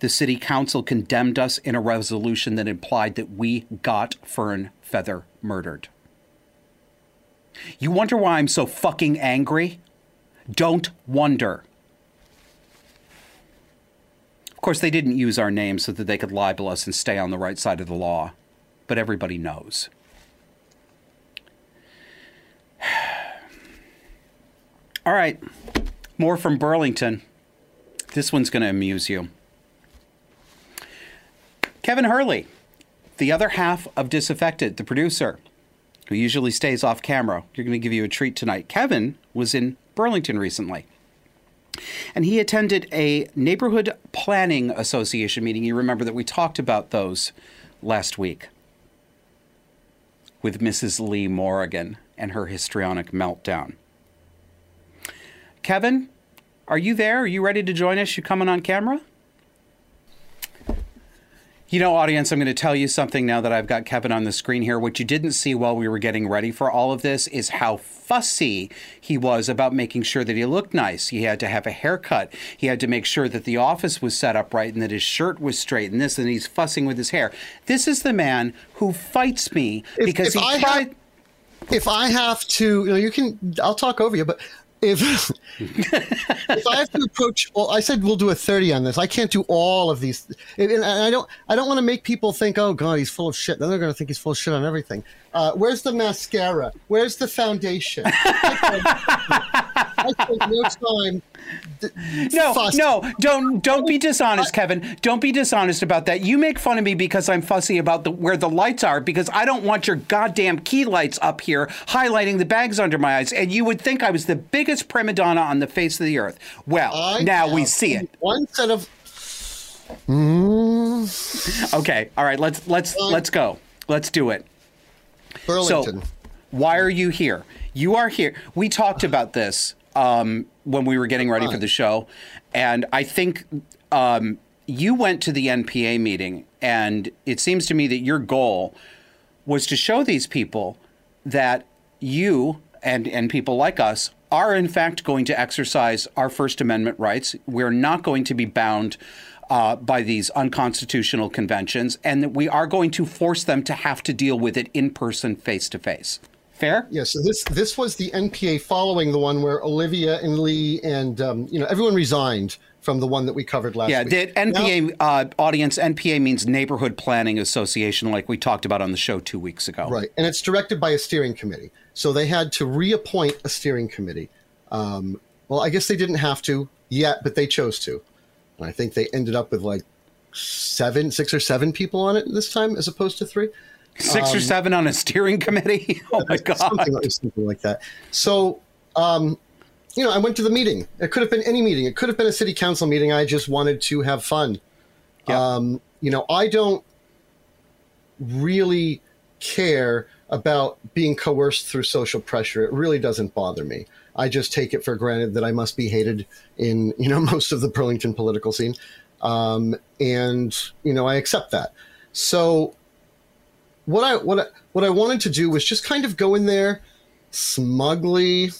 Speaker 2: The city council condemned us in a resolution that implied that we got Fern Feather murdered. You wonder why I'm so fucking angry? Don't wonder. Of course, they didn't use our name so that they could libel us and stay on the right side of the law, but everybody knows. (sighs) All right, more from Burlington. This one's going to amuse you. Kevin Hurley, the other half of Disaffected, the producer, who usually stays off camera. You're going to give you a treat tonight. Kevin was in Burlington recently. And he attended a neighborhood planning association meeting. You remember that we talked about those last week with Mrs. Lee Morrigan and her histrionic meltdown. Kevin, are you there? Are you ready to join us? You coming on camera? You know, audience, I'm going to tell you something now that I've got Kevin on the screen here. What you didn't see while we were getting ready for all of this is how fussy he was about making sure that he looked nice. He had to have a haircut. He had to make sure that the office was set up right and that his shirt was straight and this, and he's fussing with his hair. This is the man who fights me because if he I tried.
Speaker 3: Have, if I have to, you know, you can, I'll talk over you, but if (laughs) if I have to approach, well, I said we'll do a thirty on this. I can't do all of these, and I don't. I don't want to make people think, oh God, he's full of shit. Then they're going to think he's full of shit on everything. Uh, where's the mascara? Where's the foundation? (laughs) I spent no time.
Speaker 2: No, fuss. no, don't don't be dishonest, Kevin. Don't be dishonest about that. You make fun of me because I'm fussy about the, where the lights are because I don't want your goddamn key lights up here highlighting the bags under my eyes. And you would think I was the biggest prima donna on the face of the earth. Well, I now we see it.
Speaker 3: One set of.
Speaker 2: Mm. (laughs) Okay, all right. Let's let's let's go. Let's do it.
Speaker 3: Burlington.
Speaker 2: So, why are you here? You are here. We talked about this um, when we were getting ready for the show, and I think um, you went to the NPA meeting, and it seems to me that your goal was to show these people that you and and people like us are in fact going to exercise our First Amendment rights. We're not going to be bound. Uh, by these unconstitutional conventions, and that we are going to force them to have to deal with it in person, face to face. Fair?
Speaker 3: Yeah. So this this was the NPA following the one where Olivia and Lee and um, you know everyone resigned from the one that we covered last
Speaker 2: yeah,
Speaker 3: week.
Speaker 2: Yeah, the NPA now, uh, audience, NPA means Neighborhood Planning Association, like we talked about on the show two weeks ago.
Speaker 3: Right. And it's directed by a steering committee. So they had to reappoint a steering committee. Um, well, I guess they didn't have to yet, but they chose to. And I think they ended up with like seven, six or seven people on it this time as opposed to three.
Speaker 2: Six um, or seven on a steering committee. (laughs) Oh my god, (laughs)
Speaker 3: something like, something like that. So, um, you know, I went to the meeting. It could have been any meeting. It could have been a city council meeting. I just wanted to have fun. Um, you know, I don't really care about being coerced through social pressure. It really doesn't bother me. I just take it for granted that I must be hated in you know (laughs) most of the Burlington political scene, um, and you know I accept that. So what I what I, what I wanted to do was just kind of go in there smugly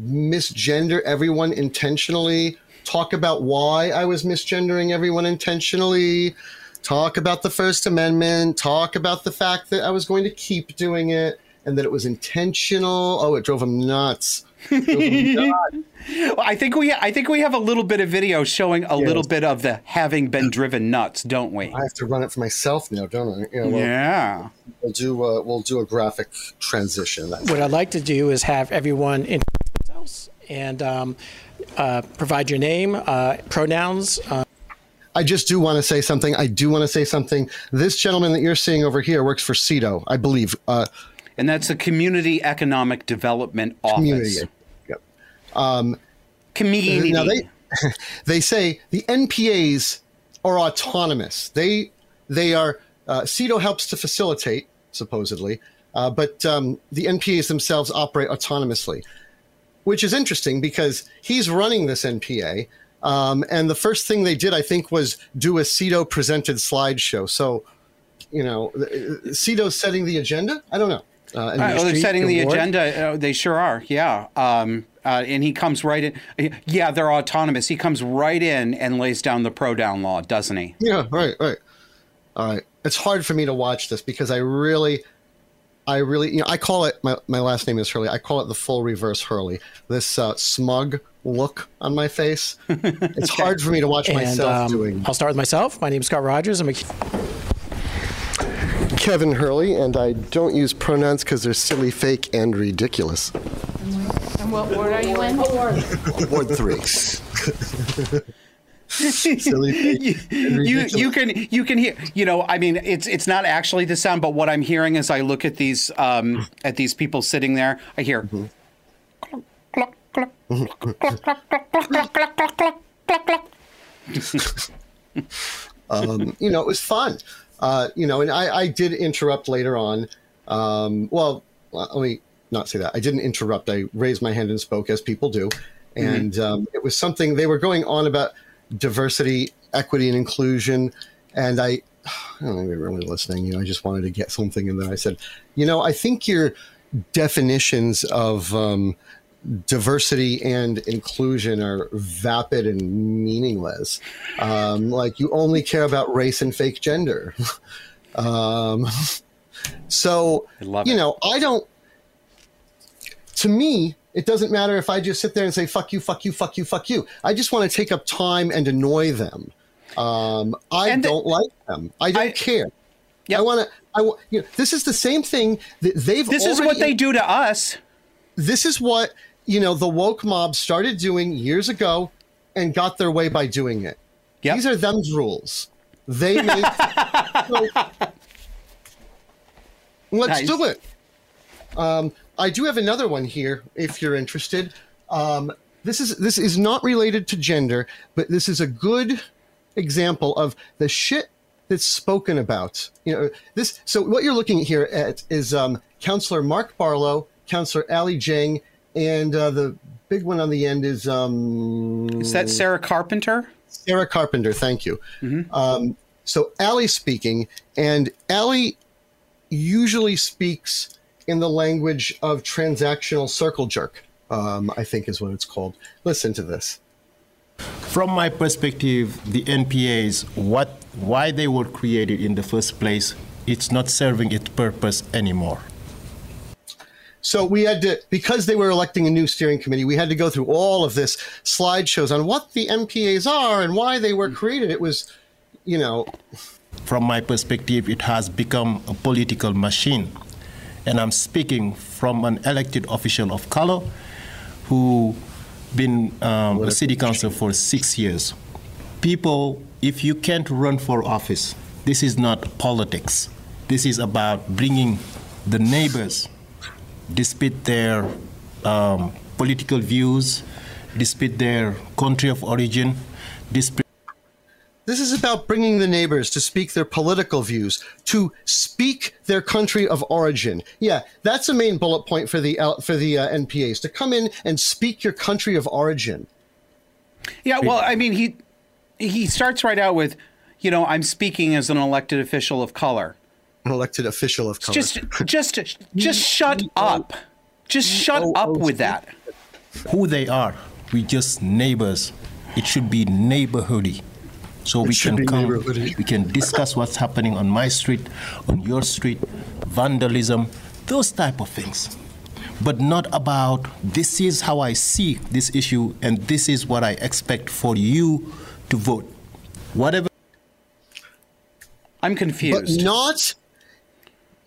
Speaker 3: misgender everyone intentionally, talk about why I was misgendering everyone intentionally, talk about the First Amendment, talk about the fact that I was going to keep doing it and that it was intentional. Oh, it drove him nuts. Drove him nuts.
Speaker 2: Well, I think we I think we have a little bit of video showing a
Speaker 3: Yes.
Speaker 2: little bit of the having been driven nuts, don't we?
Speaker 3: I have to run it for myself now, don't I? Yeah, well,
Speaker 2: Yeah.
Speaker 3: we'll do uh, we'll do a graphic transition. That's
Speaker 4: What I'd like to do is have everyone introduce themselves and um, uh, provide your name, uh, pronouns. Uh,
Speaker 3: I just do want to say something. I do want to say something. This gentleman that you're seeing over here works for CEDO, I believe.
Speaker 2: And that's the Community Economic Development Office.
Speaker 3: community. Yep.
Speaker 2: Community.
Speaker 3: Now they (laughs) they say the NPAs are autonomous. They they are uh, CEDO helps to facilitate supposedly, uh, but um, the NPAs themselves operate autonomously, which is interesting because he's running this NPA. Um, and the first thing they did, I think, was do a CEDO presented slideshow. So, you know, uh, CEDO's setting the agenda. I don't know. Uh, and
Speaker 2: Uh, oh, they're setting the
Speaker 4: Award?
Speaker 2: agenda. Uh, they sure are. Yeah. Um, uh, and he comes right in. Yeah, they're autonomous. He comes right in and lays down the pro down law, doesn't he?
Speaker 3: Yeah, right, right. All right. It's hard for me to watch this because I really, I really, you know, I call it, my, my last name is Hurley. I call it the full reverse Hurley. This uh, smug look on my face. (laughs) It's hard for me to watch
Speaker 4: and
Speaker 3: myself
Speaker 4: um,
Speaker 3: doing
Speaker 4: I'll start with myself. My name is Scott Rogers. I'm a
Speaker 3: Kevin Hurley, and I don't use pronouns because they're silly, fake, and ridiculous.
Speaker 5: And what ward are you in?
Speaker 3: Ward three. (laughs) silly, fake, and
Speaker 2: you
Speaker 3: ridiculous.
Speaker 2: you can you can hear you know I mean it's it's not actually the sound but what I'm hearing as I look at these um at these people sitting there I hear (laughs) (laughs)
Speaker 3: um, you know, it was fun. Uh, you know, and I, I did interrupt later on. Um, well, let me not say that. I didn't interrupt. I raised my hand and spoke, as people do. And um, it was something they were going on about diversity, equity, and inclusion. And I, (sighs) I don't think they were really listening. You know, I just wanted to get something. And then I said, you know, I think your definitions of um, diversity and inclusion are vapid and meaningless. Um, like you only care about race and fake gender. (laughs) um, so you
Speaker 2: it.
Speaker 3: know, I don't. To me, it doesn't matter if I just sit there and say "fuck you, fuck you, fuck you, fuck you." I just want to take up time and annoy them. Um, I
Speaker 2: And
Speaker 3: don't like them. I don't
Speaker 2: I-
Speaker 3: care.
Speaker 2: Yep.
Speaker 3: I want to. I you know, this is the same thing that they've.
Speaker 2: this is what they do to us
Speaker 3: this is what you know the woke mob started doing years ago and got their way by doing it
Speaker 2: Yep.
Speaker 3: these are them's rules they (laughs) make So, let's
Speaker 2: Nice.
Speaker 3: do it um, i do have another one here if you're interested um, this is this is not related to gender but this is a good example of the shit that's spoken about. You know, this. So what you're looking here at is um, Counselor Mark Barlow, Counselor Ali Dieng, and uh, the big one on the end is um,
Speaker 2: is that Sarah Carpenter
Speaker 3: Sarah Carpenter. Thank you. Um, so Ali speaking, and Ali usually speaks in the language of transactional circle jerk. Um, I think is what it's called. Listen to this.
Speaker 6: From my perspective, the NPAs, what, why they were created in the first place, it's not serving its purpose anymore.
Speaker 3: So we had to, because they were electing a new steering committee, we had to go through all of this slideshows on what the NPAs are and why they were created. It was, you know,
Speaker 6: From my perspective, it has become a political machine. And I'm speaking from an elected official of color who been um, a city council for six years. People, if you can't run for office, this is not politics. This is about bringing the neighbors, despite their um, political views, despite their country of origin, despite
Speaker 3: this is about bringing the neighbors to speak their political views, to speak their country of origin. Yeah, that's a main bullet point for the L- for the uh, NPAs to come in and speak your country of origin.
Speaker 2: yeah well I mean he he starts right out with you know I'm speaking as an elected official of color
Speaker 3: An elected official of color.
Speaker 2: just (laughs) just just shut up just shut
Speaker 3: Oh,
Speaker 2: up
Speaker 3: oh,
Speaker 2: with that
Speaker 6: who they are. We just neighbors. It should be neighborhoody. So we can come, we can discuss what's happening on my street, on your street, vandalism, those type of things. But not about this is how I see this issue and this is what I expect for you to vote. Whatever
Speaker 2: I'm
Speaker 3: but
Speaker 2: confused.
Speaker 3: not.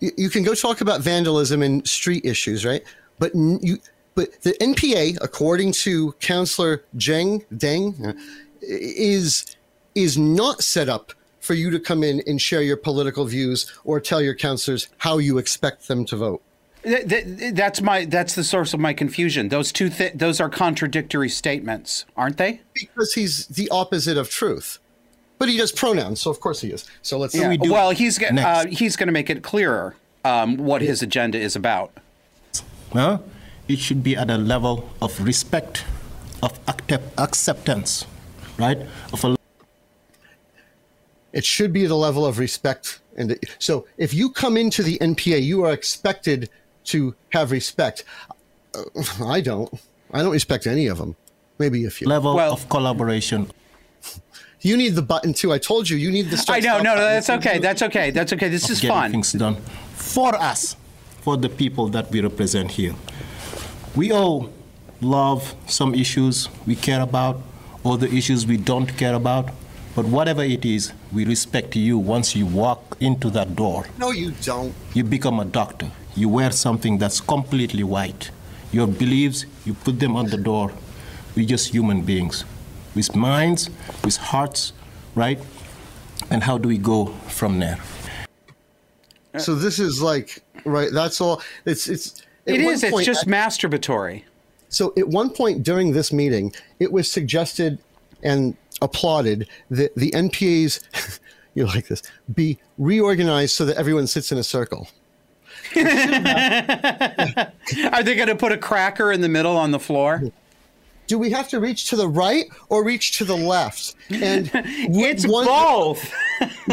Speaker 3: You, you can go talk about vandalism and street issues, right? But you, but the NPA, according to Councillor Jeng Dieng, uh, is is not set up for you to come in and share your political views or tell your councillors how you expect them to vote.
Speaker 2: Th- th- that's my that's the source of my confusion. Those two th- those are contradictory statements, aren't they?
Speaker 3: Because he's the opposite of truth. But he does pronouns, so of course he is. So let's
Speaker 2: Yeah.
Speaker 6: we do
Speaker 2: Well, he's go- uh, he's going to make it clearer um, what his agenda is about.
Speaker 6: Huh? It should be at a level of respect, of accept- acceptance, right? Of a
Speaker 3: it should be the level of respect and so if you come into the npa you are expected to have respect Uh, i don't i don't respect any of them maybe a few
Speaker 6: level
Speaker 2: Well-
Speaker 6: of collaboration.
Speaker 3: You need the button too i told you you need the
Speaker 2: I know, no, no, that's okay, that's okay, that's okay. This is
Speaker 6: getting
Speaker 2: fun.
Speaker 6: things done for us, for the people that we represent here. We all love some issues we care about, other issues we don't care about. But whatever it is, we respect you once you walk into that door.
Speaker 3: no you don't
Speaker 6: You become a doctor. You wear something that's completely white. Your beliefs, you put them on the door. We're just human beings with minds, with hearts, right? And how do we go from there?
Speaker 3: so this is like right that's all it's it's It is.
Speaker 2: It
Speaker 3: one
Speaker 2: is. It's
Speaker 3: point-
Speaker 2: just masturbatory.
Speaker 3: So at one point during this meeting, it was suggested and applauded that the NPAs, (laughs) you like this, be reorganized so that everyone sits in a circle. (laughs)
Speaker 2: Are they going to put a cracker in the middle on the floor?
Speaker 3: Do we have to reach to the right or reach to the left? And (laughs)
Speaker 2: It's
Speaker 3: one-
Speaker 2: both.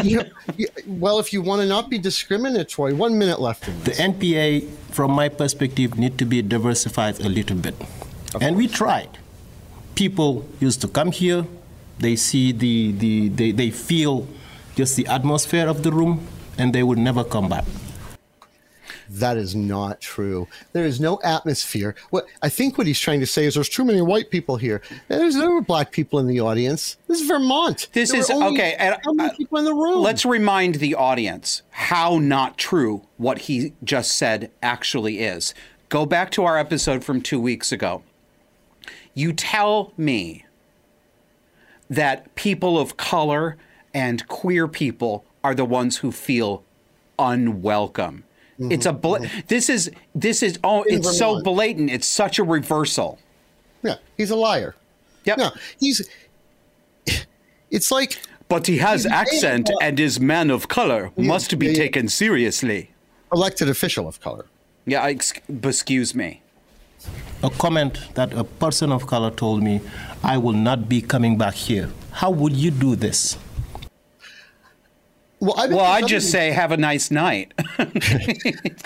Speaker 3: you know, you- well, if you want to not be discriminatory, one minute left. In
Speaker 6: The. NPA, from my perspective, need to be diversified a little bit. And we tried. People used to come here, they see the, the they, they feel just the atmosphere of the room, and they would never come back.
Speaker 3: That is not true. There is no atmosphere. What I think what he's trying to say is there's too many white people here. There's no black people in the audience. This is Vermont.
Speaker 2: This
Speaker 3: There
Speaker 2: is okay. And,
Speaker 3: how many people in the room?
Speaker 2: Let's remind the audience how not true what he just said actually is. Go back to our episode from two weeks ago. You tell me that people of color and queer people are the ones who feel unwelcome. Mm-hmm. It's a bla- mm-hmm. this is this is oh
Speaker 3: In
Speaker 2: it's so blatant. It's such a reversal.
Speaker 3: Yeah, he's a liar.
Speaker 2: Yep.
Speaker 3: No, he's. It's like
Speaker 2: But he has
Speaker 3: He's
Speaker 2: accent
Speaker 3: able-
Speaker 2: and is man of color. Must be
Speaker 3: yeah, yeah.
Speaker 2: taken seriously.
Speaker 3: elected official of color.
Speaker 2: Yeah, ex- excuse me.
Speaker 6: A comment that a person of color told me, I will not be coming back here. How would you do this?
Speaker 3: Well, I
Speaker 2: Well, I
Speaker 3: other
Speaker 2: just say have a nice night. (laughs)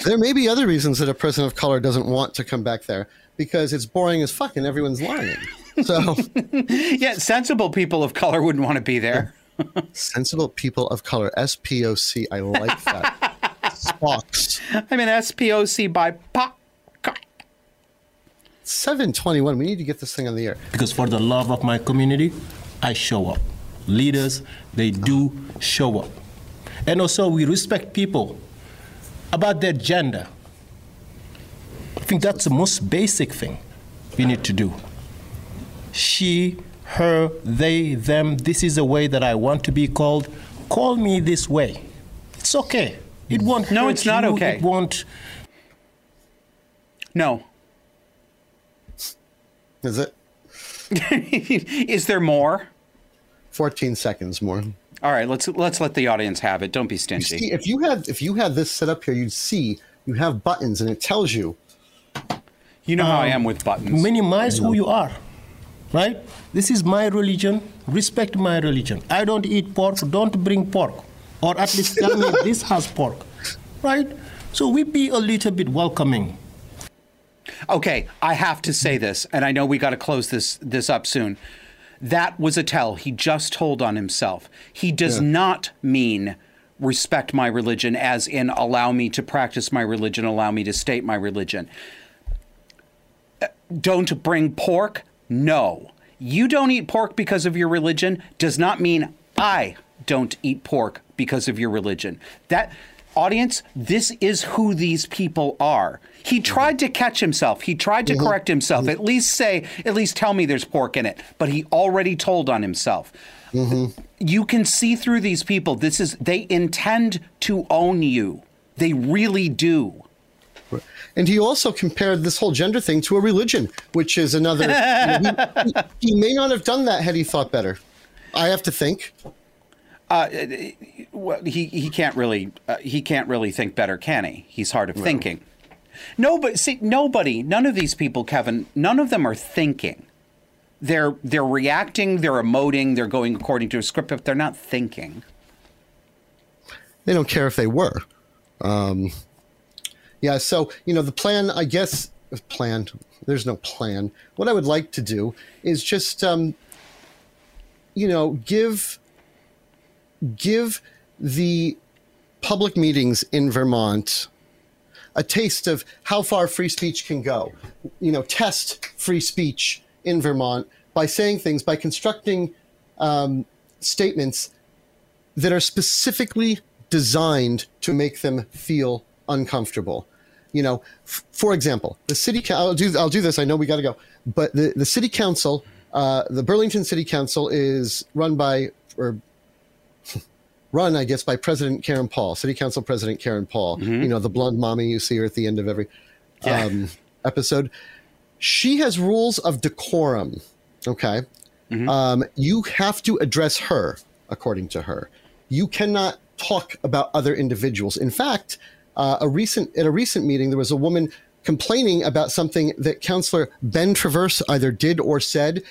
Speaker 3: there may be other reasons that a person of color doesn't want to come back there because it's boring as fuck and everyone's lying. So (laughs)
Speaker 2: yeah, sensible people of color wouldn't want to be there. (laughs)
Speaker 3: sensible people of color, SPOC. I like that. Spox.
Speaker 2: I'm an SPOC by pop.
Speaker 3: Seven twenty-one. We need to get this thing on the air.
Speaker 6: Because for the love of my community, I show up. Leaders, they do show up. And also, we respect people about their gender. I think that's the most basic thing we need to do. She, her, they, them, this is the way that I want to be called. Call me this way. It's okay. It won't
Speaker 2: No,
Speaker 6: hurt
Speaker 2: it's not
Speaker 6: you.
Speaker 2: okay.
Speaker 6: It won't.
Speaker 2: No.
Speaker 3: Is it (laughs)
Speaker 2: Is there more?
Speaker 3: fourteen seconds more?
Speaker 2: All right, let's let's let the audience have it. Don't be stingy.
Speaker 3: See, if you had if you had this set up here, you'd see you have buttons and it tells you.
Speaker 2: You know how I am um, with buttons.
Speaker 6: minimize who you are, right? This is my religion. Respect my religion. I don't eat pork. Don't bring pork, or at least tell me (laughs) this has pork, right? So we be a little bit welcoming.
Speaker 2: Okay, I have to say this, and I know we got to close this this up soon. That was a tell. He just told on himself. He does
Speaker 3: Yeah.
Speaker 2: not mean respect my religion as in allow me to practice my religion, allow me to state my religion. Uh, Don't bring pork? No. You don't eat pork because of your religion does not mean I don't eat pork because of your religion. That audience, this is who these people are. He mm-hmm. tried to catch himself. He tried to mm-hmm. correct himself. Mm-hmm. At least say, at least tell me there's pork in it. But he already told on himself. You can see through these people. This is they intend to own you. They really do.
Speaker 3: And he also compared this whole gender thing to a religion, which is another. (laughs) you know, he- he may not have done that had he thought better. I have to think.
Speaker 2: Well, he he can't really uh, he can't really think better, can he? He's hard of thinking. No, but see, nobody, none of these people, Kevin, none of them are thinking. They're they're reacting, they're emoting, they're going according to a script, but they're not thinking.
Speaker 3: They don't care if they were. Um, yeah, so you know the plan. I guess plan. There's no plan. What I would like to do is just, um, you know, give give the public meetings in Vermont a taste of how far free speech can go. You know, test free speech in Vermont by saying things, by constructing um, statements that are specifically designed to make them feel uncomfortable. You know, f- for example, the city. coun- I'll do. I'll do this. I know we got to go, but the the city council, uh, the Burlington City Council, is run by or run, I guess, by President Karen Paul, City Council President Karen Paul. You know, the blonde mommy you see her at the end of every
Speaker 2: Yeah.
Speaker 3: um, episode. She has rules of decorum. Okay, um, you have to address her according to her. You cannot talk about other individuals. In fact, uh, a recent at a recent meeting, there was a woman complaining about something that Councillor Ben Traverse either did or said.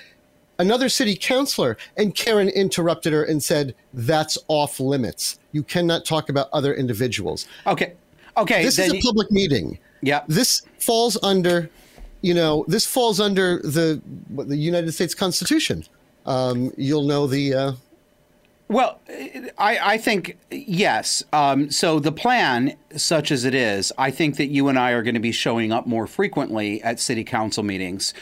Speaker 3: Another city councillor and Karen interrupted her and said, "That's off limits. You cannot talk about other individuals."
Speaker 2: Okay, okay.
Speaker 3: This is a public meeting.
Speaker 2: Yeah.
Speaker 3: This falls under, you know, this falls under the the United States Constitution. Um, you'll know the. Uh,
Speaker 2: Well, I, I think yes. Um, so the plan, such as it is, I think that you and I are going to be showing up more frequently at city council meetings,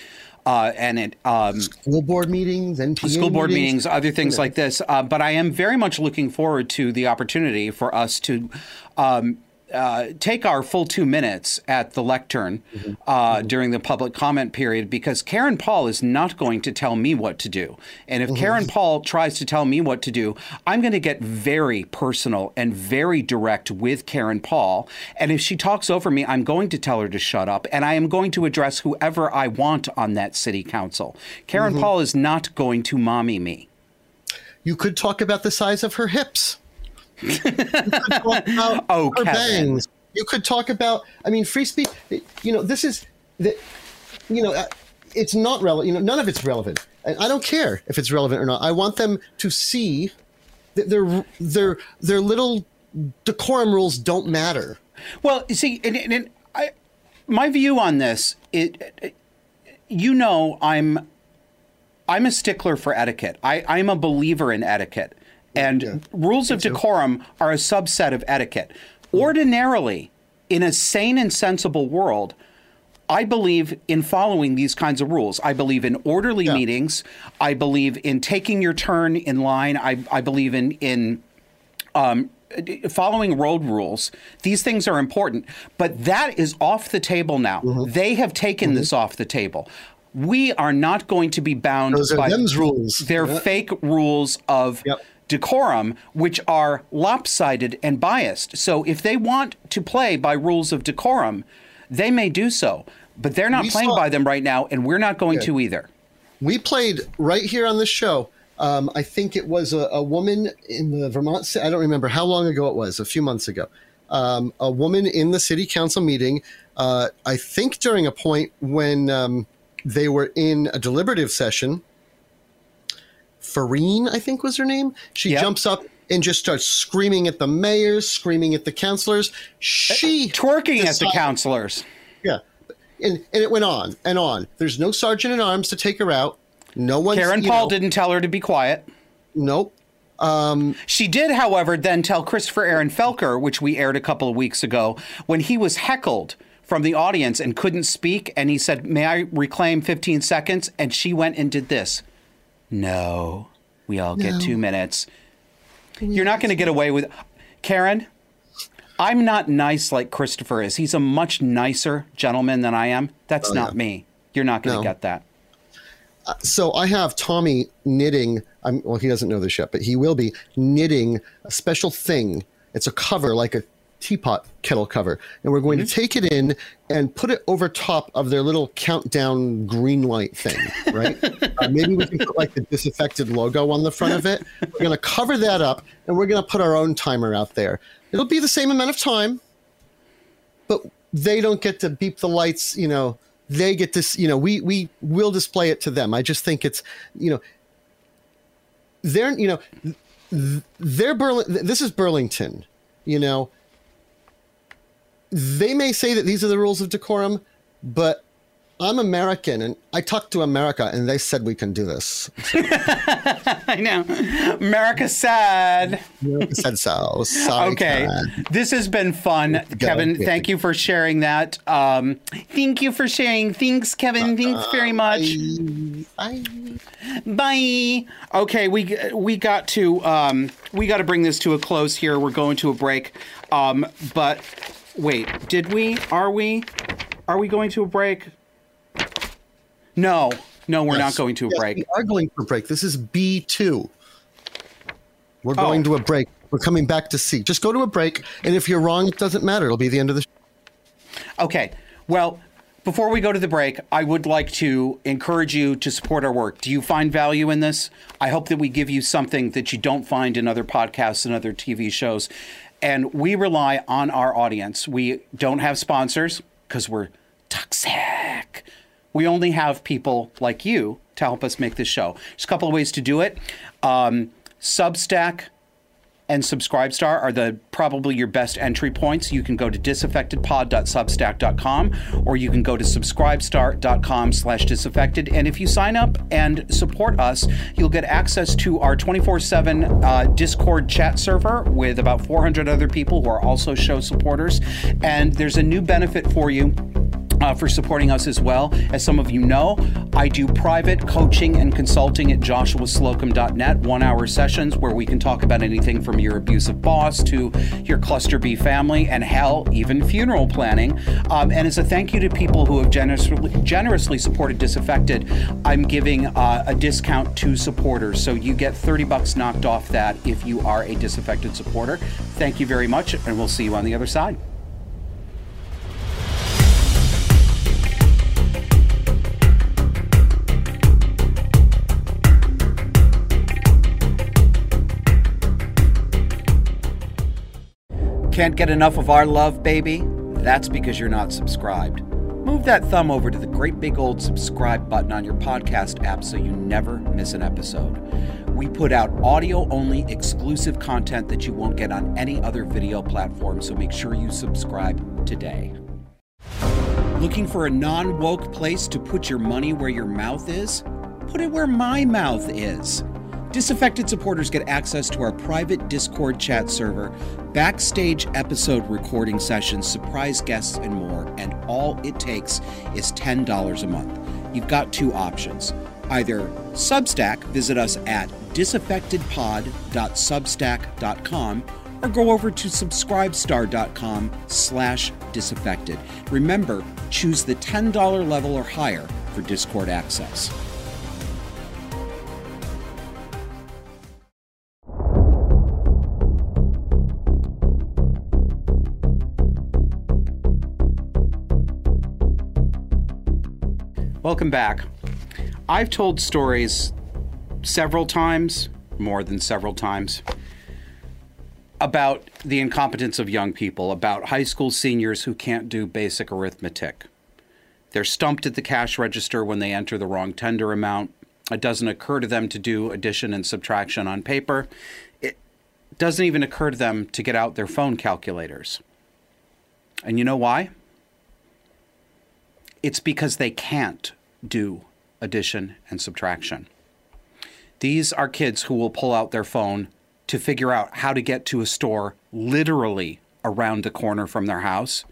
Speaker 2: uh, and at um,
Speaker 3: school board meetings, NPA
Speaker 2: school board meetings, other things like this. Uh, but I am very much looking forward to the opportunity for us to. Um, uh, take our full two minutes at the lectern uh, during the public comment period because Karen Paul is not going to tell me what to do. And if Karen Paul tries to tell me what to do, I'm going to get very personal and very direct with Karen Paul. And if she talks over me, I'm going to tell her to shut up and I am going to address whoever I want on that city council. Karen Paul is not going to mommy me.
Speaker 3: You could talk about the size of her hips. You could talk about
Speaker 2: Oh,
Speaker 3: her
Speaker 2: Kevin.
Speaker 3: bangs. You could talk about. I mean, free speech. You know, this is that. You know, uh, it's not relevant. You know, none of it's relevant. And I don't care if it's relevant or not. I want them to see that their their their little decorum rules don't matter.
Speaker 2: Well, you see, and, and, and I, my view on this, it, it- you know, I'm, I'm a stickler for etiquette. I, I'm a believer in etiquette, and rules of decorum are a subset of etiquette. Ordinarily, in a sane and sensible world. I believe in following these kinds of rules. I believe in orderly
Speaker 3: Yeah.
Speaker 2: meetings. I believe in taking your turn in line. I, I believe in in um, following road rules. These things are important, but that is off the table now.
Speaker 3: Mm-hmm.
Speaker 2: They have taken this off the table. We are not going to be bound
Speaker 3: Those
Speaker 2: by
Speaker 3: rules.
Speaker 2: their
Speaker 3: Yeah.
Speaker 2: fake rules of
Speaker 3: Yep.
Speaker 2: Decorum, which are lopsided and biased. So if they want to play by rules of decorum, they may do so. But they're not
Speaker 3: We
Speaker 2: playing
Speaker 3: saw-
Speaker 2: by them right now, and we're not going
Speaker 3: Yeah.
Speaker 2: to either.
Speaker 3: We played right here on this show. Um, I think it was a, a woman in the Vermont. I don't remember how long ago it was. A few months ago. Um, a woman in the city council meeting. Uh, I think during a point when um, they were in a deliberative session. Farine, I think was her name. She
Speaker 2: Yep.
Speaker 3: jumps up and just starts screaming at the mayors, screaming at the councilors. She
Speaker 2: Twerking at the
Speaker 3: decided-
Speaker 2: counselors.
Speaker 3: yeah. and, and it went on and on. There's no sergeant in arms to take her out. No one.
Speaker 2: Karen Paul know, didn't tell her to be quiet.
Speaker 3: Nope. Um,
Speaker 2: she did, however, then tell Christopher Aaron Felker, which we aired a couple of weeks ago, when he was heckled from the audience and couldn't speak, and he said, "May I reclaim 15 seconds?" And she went and did this. No, we all get two minutes. You're not going to get away with Karen. I'm not nice like Christopher is. He's a much nicer gentleman than I am. That's oh, not yeah. me. You're not going to no. get that.
Speaker 3: Uh, so I have Tommy knitting. I'm, well, he doesn't know this yet, but he will be knitting a special thing. It's a cover, like a teapot kettle cover, and we're going mm-hmm. to take it in and put it over top of their little countdown green light thing, right? (laughs) uh, maybe we can put like the disaffected logo on the front of it. We're going to cover that up, and we're going to put our own timer out there. It'll be the same amount of time, but they don't get to beep the lights. You know, they get this. You know, we we will display it to them. I just think it's you know, they're you know, they're Burlington. This is Burlington. You know, they may say that these are the rules of decorum, but I'm American and I talked to America and they said we can do this. So. (laughs)
Speaker 2: I know. America said.
Speaker 3: America said so. Sorry,
Speaker 2: okay. Karen. This has been fun. Kevin, thank you for sharing that. Um, thank you for sharing. Thanks, Kevin. Uh, Thanks very much. Bye. Bye. Bye. Okay, we we got to um, we got to bring this to a close here. We're going to a break. Um, but wait, did we? Are we? Are we going to a break? No, no, we're yes. not going to a yes, break.
Speaker 3: We are going to a break. This is B2. We're going oh. to a break. We're coming back to C. Just go to a break, and if you're wrong, it doesn't matter. It'll be the end of the show.
Speaker 2: Okay. Well, before we go to the break, I would like to encourage you to support our work. Do you find value in this? I hope that we give you something that you don't find in other podcasts and other TV shows. And we rely on our audience. We don't have sponsors because we're toxic we only have people like you to help us make this show. There's a couple of ways to do it. Um, Substack and Subscribestar are the probably your best entry points. You can go to disaffectedpod.substack.com or you can go to subscribestar.com slash disaffected. And if you sign up and support us, you'll get access to our 24-7 uh, Discord chat server with about 400 other people who are also show supporters. And there's a new benefit for you uh, for supporting us as well. As some of you know, I do private coaching and consulting at joshuaslocum.net, one hour sessions where we can talk about anything from your abusive boss to your cluster B family and hell, even funeral planning. Um, and as a thank you to people who have generously, generously supported Disaffected, I'm giving uh, a discount to supporters. So you get 30 bucks knocked off that if you are a Disaffected supporter. Thank you very much, and we'll see you on the other side. Can't get enough of our love, baby? That's because you're not subscribed. Move that thumb over to the great big old subscribe button on your podcast app so you never miss an episode. We put out audio only exclusive content that you won't get on any other video platform, so make sure you subscribe today. Looking for a non woke place to put your money where your mouth is? Put it where my mouth is. Disaffected supporters get access to our private Discord chat server, backstage episode recording sessions, surprise guests, and more. And all it takes is $10 a month. You've got two options. Either Substack, visit us at disaffectedpod.substack.com or go over to subscribestar.com slash disaffected. Remember, choose the $10 level or higher for Discord access. Welcome back. I've told stories several times, more than several times, about the incompetence of young people, about high school seniors who can't do basic arithmetic. They're stumped at the cash register when they enter the wrong tender amount. It doesn't occur to them to do addition and subtraction on paper. It doesn't even occur to them to get out their phone calculators. And you know why? It's because they can't do addition and subtraction. These are kids who will pull out their phone to figure out how to get to a store literally around the corner from their house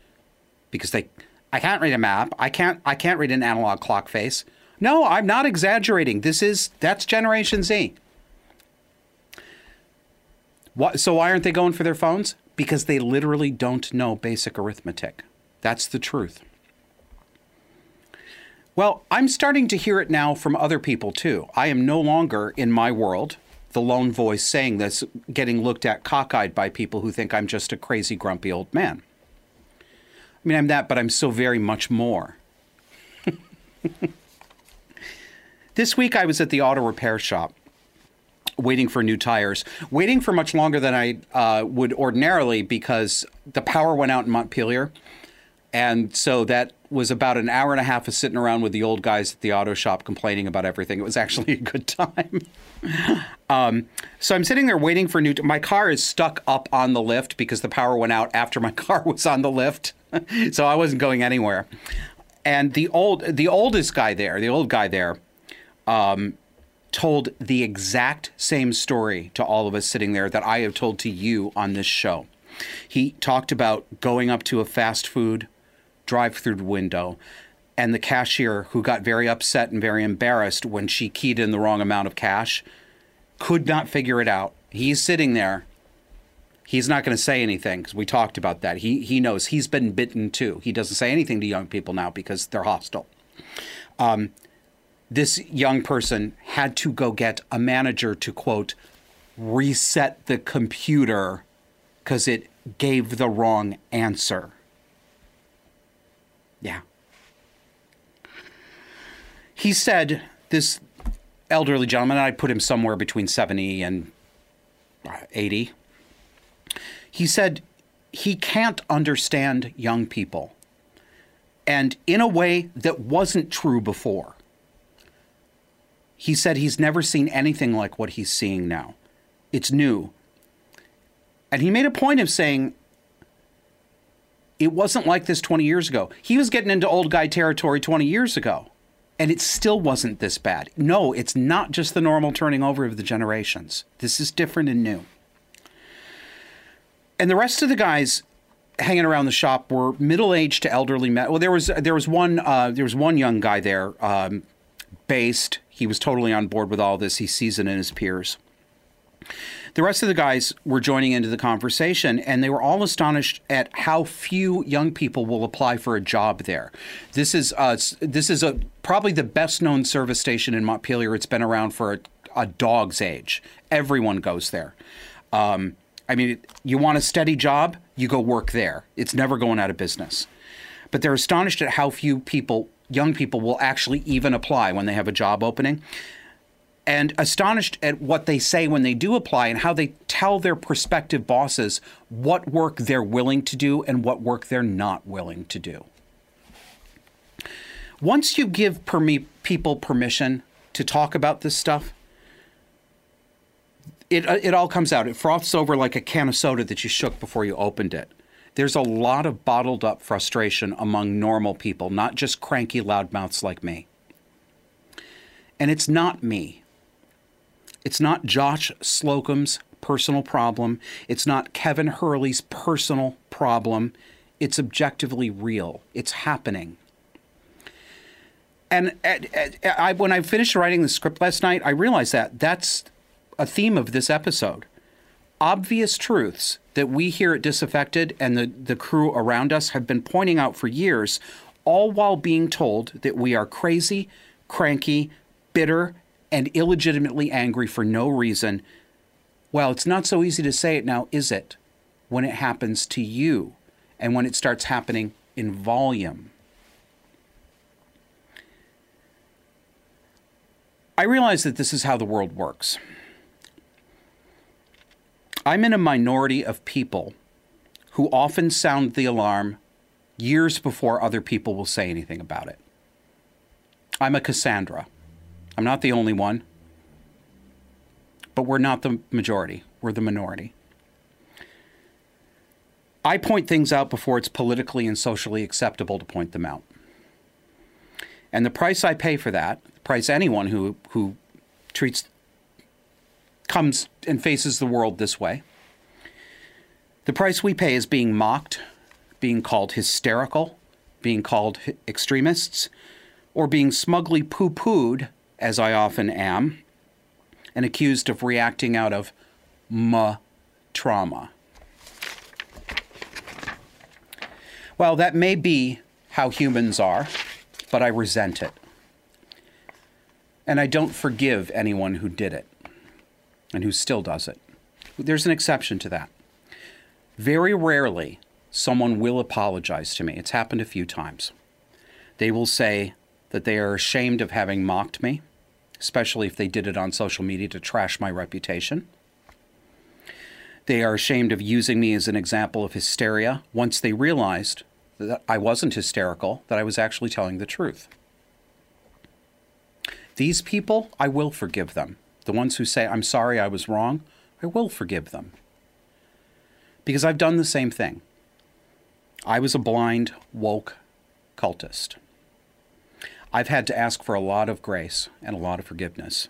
Speaker 2: because they I can't read a map. I can't I can't read an analog clock face. No, I'm not exaggerating. This is that's generation Z. What, so why aren't they going for their phones? Because they literally don't know basic arithmetic. That's the truth. Well, I'm starting to hear it now from other people too. I am no longer in my world the lone voice saying this, getting looked at cockeyed by people who think I'm just a crazy, grumpy old man. I mean, I'm that, but I'm so very much more. (laughs) this week I was at the auto repair shop waiting for new tires, waiting for much longer than I uh, would ordinarily because the power went out in Montpelier. And so that was about an hour and a half of sitting around with the old guys at the auto shop complaining about everything. It was actually a good time. (laughs) um, so I'm sitting there waiting for new. T- my car is stuck up on the lift because the power went out after my (laughs) car was on the lift, (laughs) so I wasn't going anywhere. And the old, the oldest guy there, the old guy there, um, told the exact same story to all of us sitting there that I have told to you on this show. He talked about going up to a fast food drive through window and the cashier, who got very upset and very embarrassed when she keyed in the wrong amount of cash, could not figure it out. He's sitting there. He's not going to say anything because we talked about that. He he knows he's been bitten too. He doesn't say anything to young people now because they're hostile. Um, this young person had to go get a manager to quote reset the computer because it gave the wrong answer. Yeah. He said, this elderly gentleman, I put him somewhere between 70 and uh, 80. He said he can't understand young people. And in a way that wasn't true before. He said he's never seen anything like what he's seeing now. It's new. And he made a point of saying, it wasn't like this 20 years ago. He was getting into old guy territory 20 years ago, and it still wasn't this bad. No, it's not just the normal turning over of the generations. This is different and new. And the rest of the guys hanging around the shop were middle-aged to elderly men. Well, there was there was one uh, there was one young guy there, um, based. He was totally on board with all this. He sees it in his peers. The rest of the guys were joining into the conversation, and they were all astonished at how few young people will apply for a job there. This is uh, this is a probably the best known service station in Montpelier. It's been around for a, a dog's age. Everyone goes there. Um, I mean, you want a steady job, you go work there. It's never going out of business. But they're astonished at how few people, young people, will actually even apply when they have a job opening and astonished at what they say when they do apply and how they tell their prospective bosses what work they're willing to do and what work they're not willing to do. Once you give permi- people permission to talk about this stuff, it, uh, it all comes out. It froths over like a can of soda that you shook before you opened it. There's a lot of bottled up frustration among normal people, not just cranky loudmouths like me. And it's not me. It's not Josh Slocum's personal problem. It's not Kevin Hurley's personal problem. It's objectively real. It's happening. And at, at, I, when I finished writing the script last night, I realized that that's a theme of this episode. Obvious truths that we here at Disaffected and the, the crew around us have been pointing out for years, all while being told that we are crazy, cranky, bitter, and illegitimately angry for no reason, well, it's not so easy to say it now, is it? When it happens to you and when it starts happening in volume. I realize that this is how the world works. I'm in a minority of people who often sound the alarm years before other people will say anything about it. I'm a Cassandra. I'm not the only one, but we're not the majority. We're the minority. I point things out before it's politically and socially acceptable to point them out. And the price I pay for that, the price anyone who, who treats, comes and faces the world this way, the price we pay is being mocked, being called hysterical, being called extremists, or being smugly poo pooed, as I often am, and accused of reacting out of ma trauma. Well, that may be how humans are, but I resent it. And I don't forgive anyone who did it and who still does it. There's an exception to that. Very rarely someone will apologize to me. It's happened a few times. They will say that they are ashamed of having mocked me, especially if they did it on social media to trash my reputation. They are ashamed of using me as an example of hysteria once they realized that I wasn't hysterical, that I was actually telling the truth. These people, I will forgive them. The ones who say, I'm sorry I was wrong, I will forgive them. Because I've done the same thing. I was a blind, woke cultist. I've had to ask for a lot of grace and a lot of forgiveness.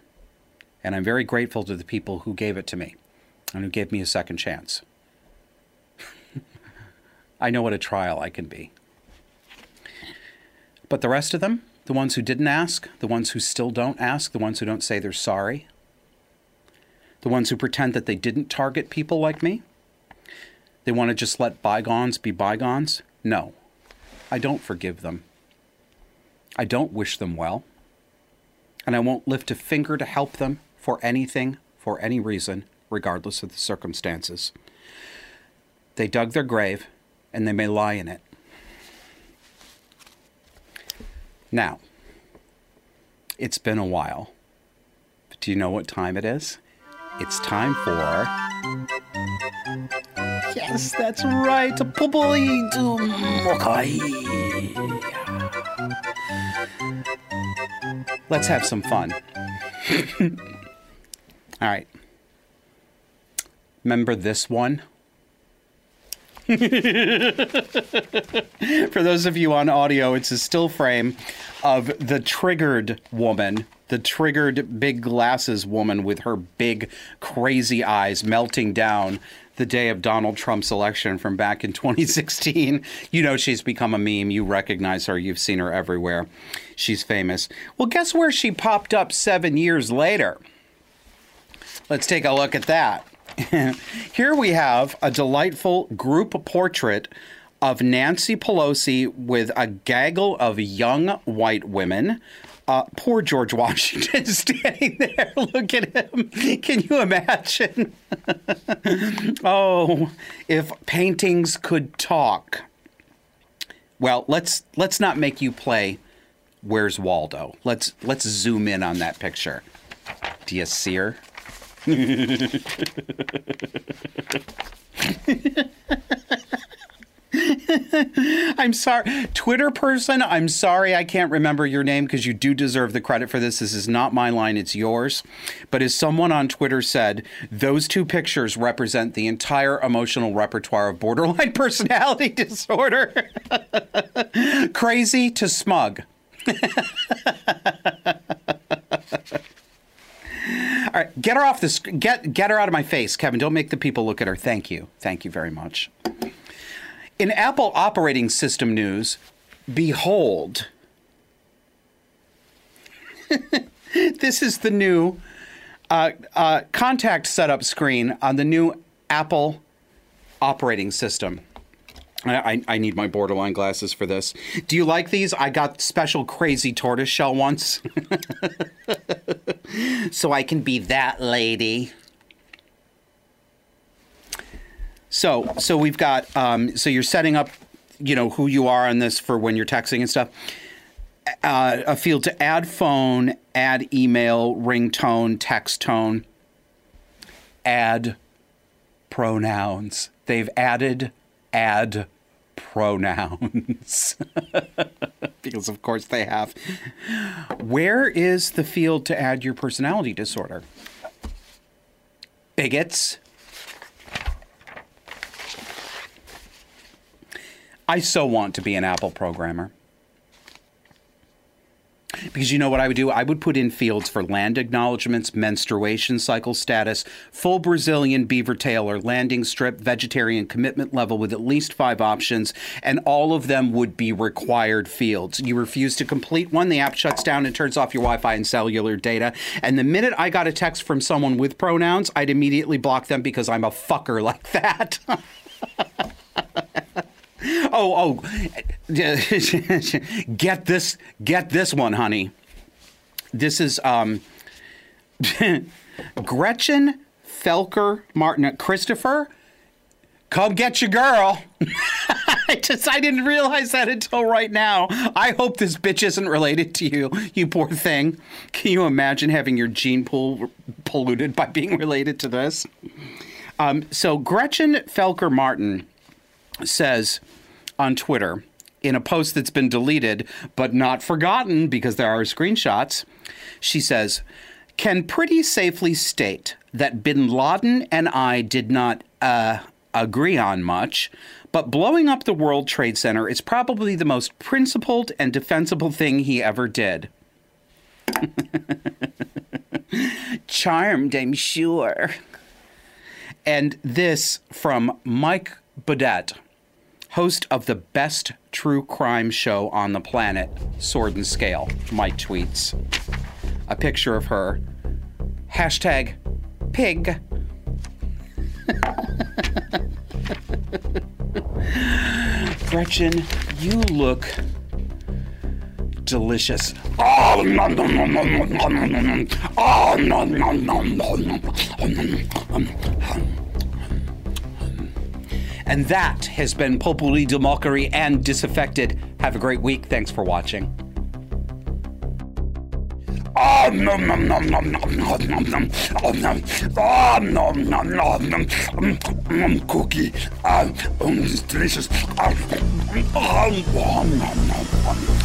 Speaker 2: And I'm very grateful to the people who gave it to me and who gave me a second chance. (laughs) I know what a trial I can be. But the rest of them, the ones who didn't ask, the ones who still don't ask, the ones who don't say they're sorry, the ones who pretend that they didn't target people like me, they want to just let bygones be bygones. No, I don't forgive them. I don't wish them well. And I won't lift a finger to help them for anything, for any reason, regardless of the circumstances. They dug their grave and they may lie in it. Now, it's been a while. But do you know what time it is? It's time for. Yes, that's right. Let's have some fun. (laughs) All right. Remember this one? (laughs) For those of you on audio, it's a still frame of the triggered woman, the triggered big glasses woman with her big crazy eyes melting down the day of Donald Trump's election from back in (laughs) 2016. You know she's become a meme. You recognize her. You've seen her everywhere. She's famous. Well, guess where she popped up seven years later? Let's take a look at that. (laughs) Here we have a delightful group portrait of Nancy Pelosi with a gaggle of young white women. Uh, poor George Washington (laughs) standing there. (laughs) Look at him. Can you imagine? (laughs) oh, if paintings could talk. Well, let's let's not make you play Where's Waldo. Let's let's zoom in on that picture. Do you see her? (laughs) I'm sorry. Twitter person, I'm sorry I can't remember your name because you do deserve the credit for this. This is not my line, it's yours. But as someone on Twitter said, those two pictures represent the entire emotional repertoire of borderline (laughs) personality disorder. (laughs) Crazy to smug. All right, get her off this. Get get her out of my face, Kevin. Don't make the people look at her. Thank you, thank you very much. In Apple operating system news, behold, (laughs) this is the new uh, uh, contact setup screen on the new Apple operating system. I, I, need my borderline glasses for this. Do you like these? I got special crazy tortoise shell once. (laughs) so I can be that lady. So so we've got um, so you're setting up, you know, who you are on this for when you're texting and stuff. Uh, a field to add phone, add email, ringtone, text tone, add pronouns. They've added add pronouns. (laughs) because, of course, they have. Where is the field to add your personality disorder? Bigots. I so want to be an Apple programmer. because you know what I would do? I would put in fields for land acknowledgments, menstruation cycle status, full Brazilian beaver tail or landing strip, vegetarian commitment level with at least five options, and all of them would be required fields. You refuse to complete one, the app shuts down and turns off your Wi Fi and cellular data. And the minute I got a text from someone with pronouns, I'd immediately block them because I'm a fucker like that. (laughs) (laughs) oh, oh, (laughs) get this, get this one, honey. This is um, (laughs) Gretchen Felker Martin Christopher. Come get your girl. I just I didn't realize that until right now. I hope this bitch isn't related to you, you poor thing. Can you imagine having your gene pool polluted by being related to this? Um, so Gretchen Felker Martin says on Twitter in a post that's been deleted but not forgotten because there are screenshots. She says, "Can pretty safely state that Bin Laden and I did not uh, agree on much." But blowing up the World Trade Center is probably the most principled and defensible thing he ever did. (laughs) Charmed, I'm sure. And this from Mike Boudet, host of the best true crime show on the planet, Sword and Scale, Mike tweets. A picture of her. Hashtag pig. Gretchen, you look delicious. Oh, and that has been Populi de Mockery and Disaffected. Have a great week. Thanks for watching. Oh, no, no, no, no, no, no, no, no. Oh, no. Oh, no, no, no, no. Um, um, cookie. Uh, um, delicious. Uh, oh, oh.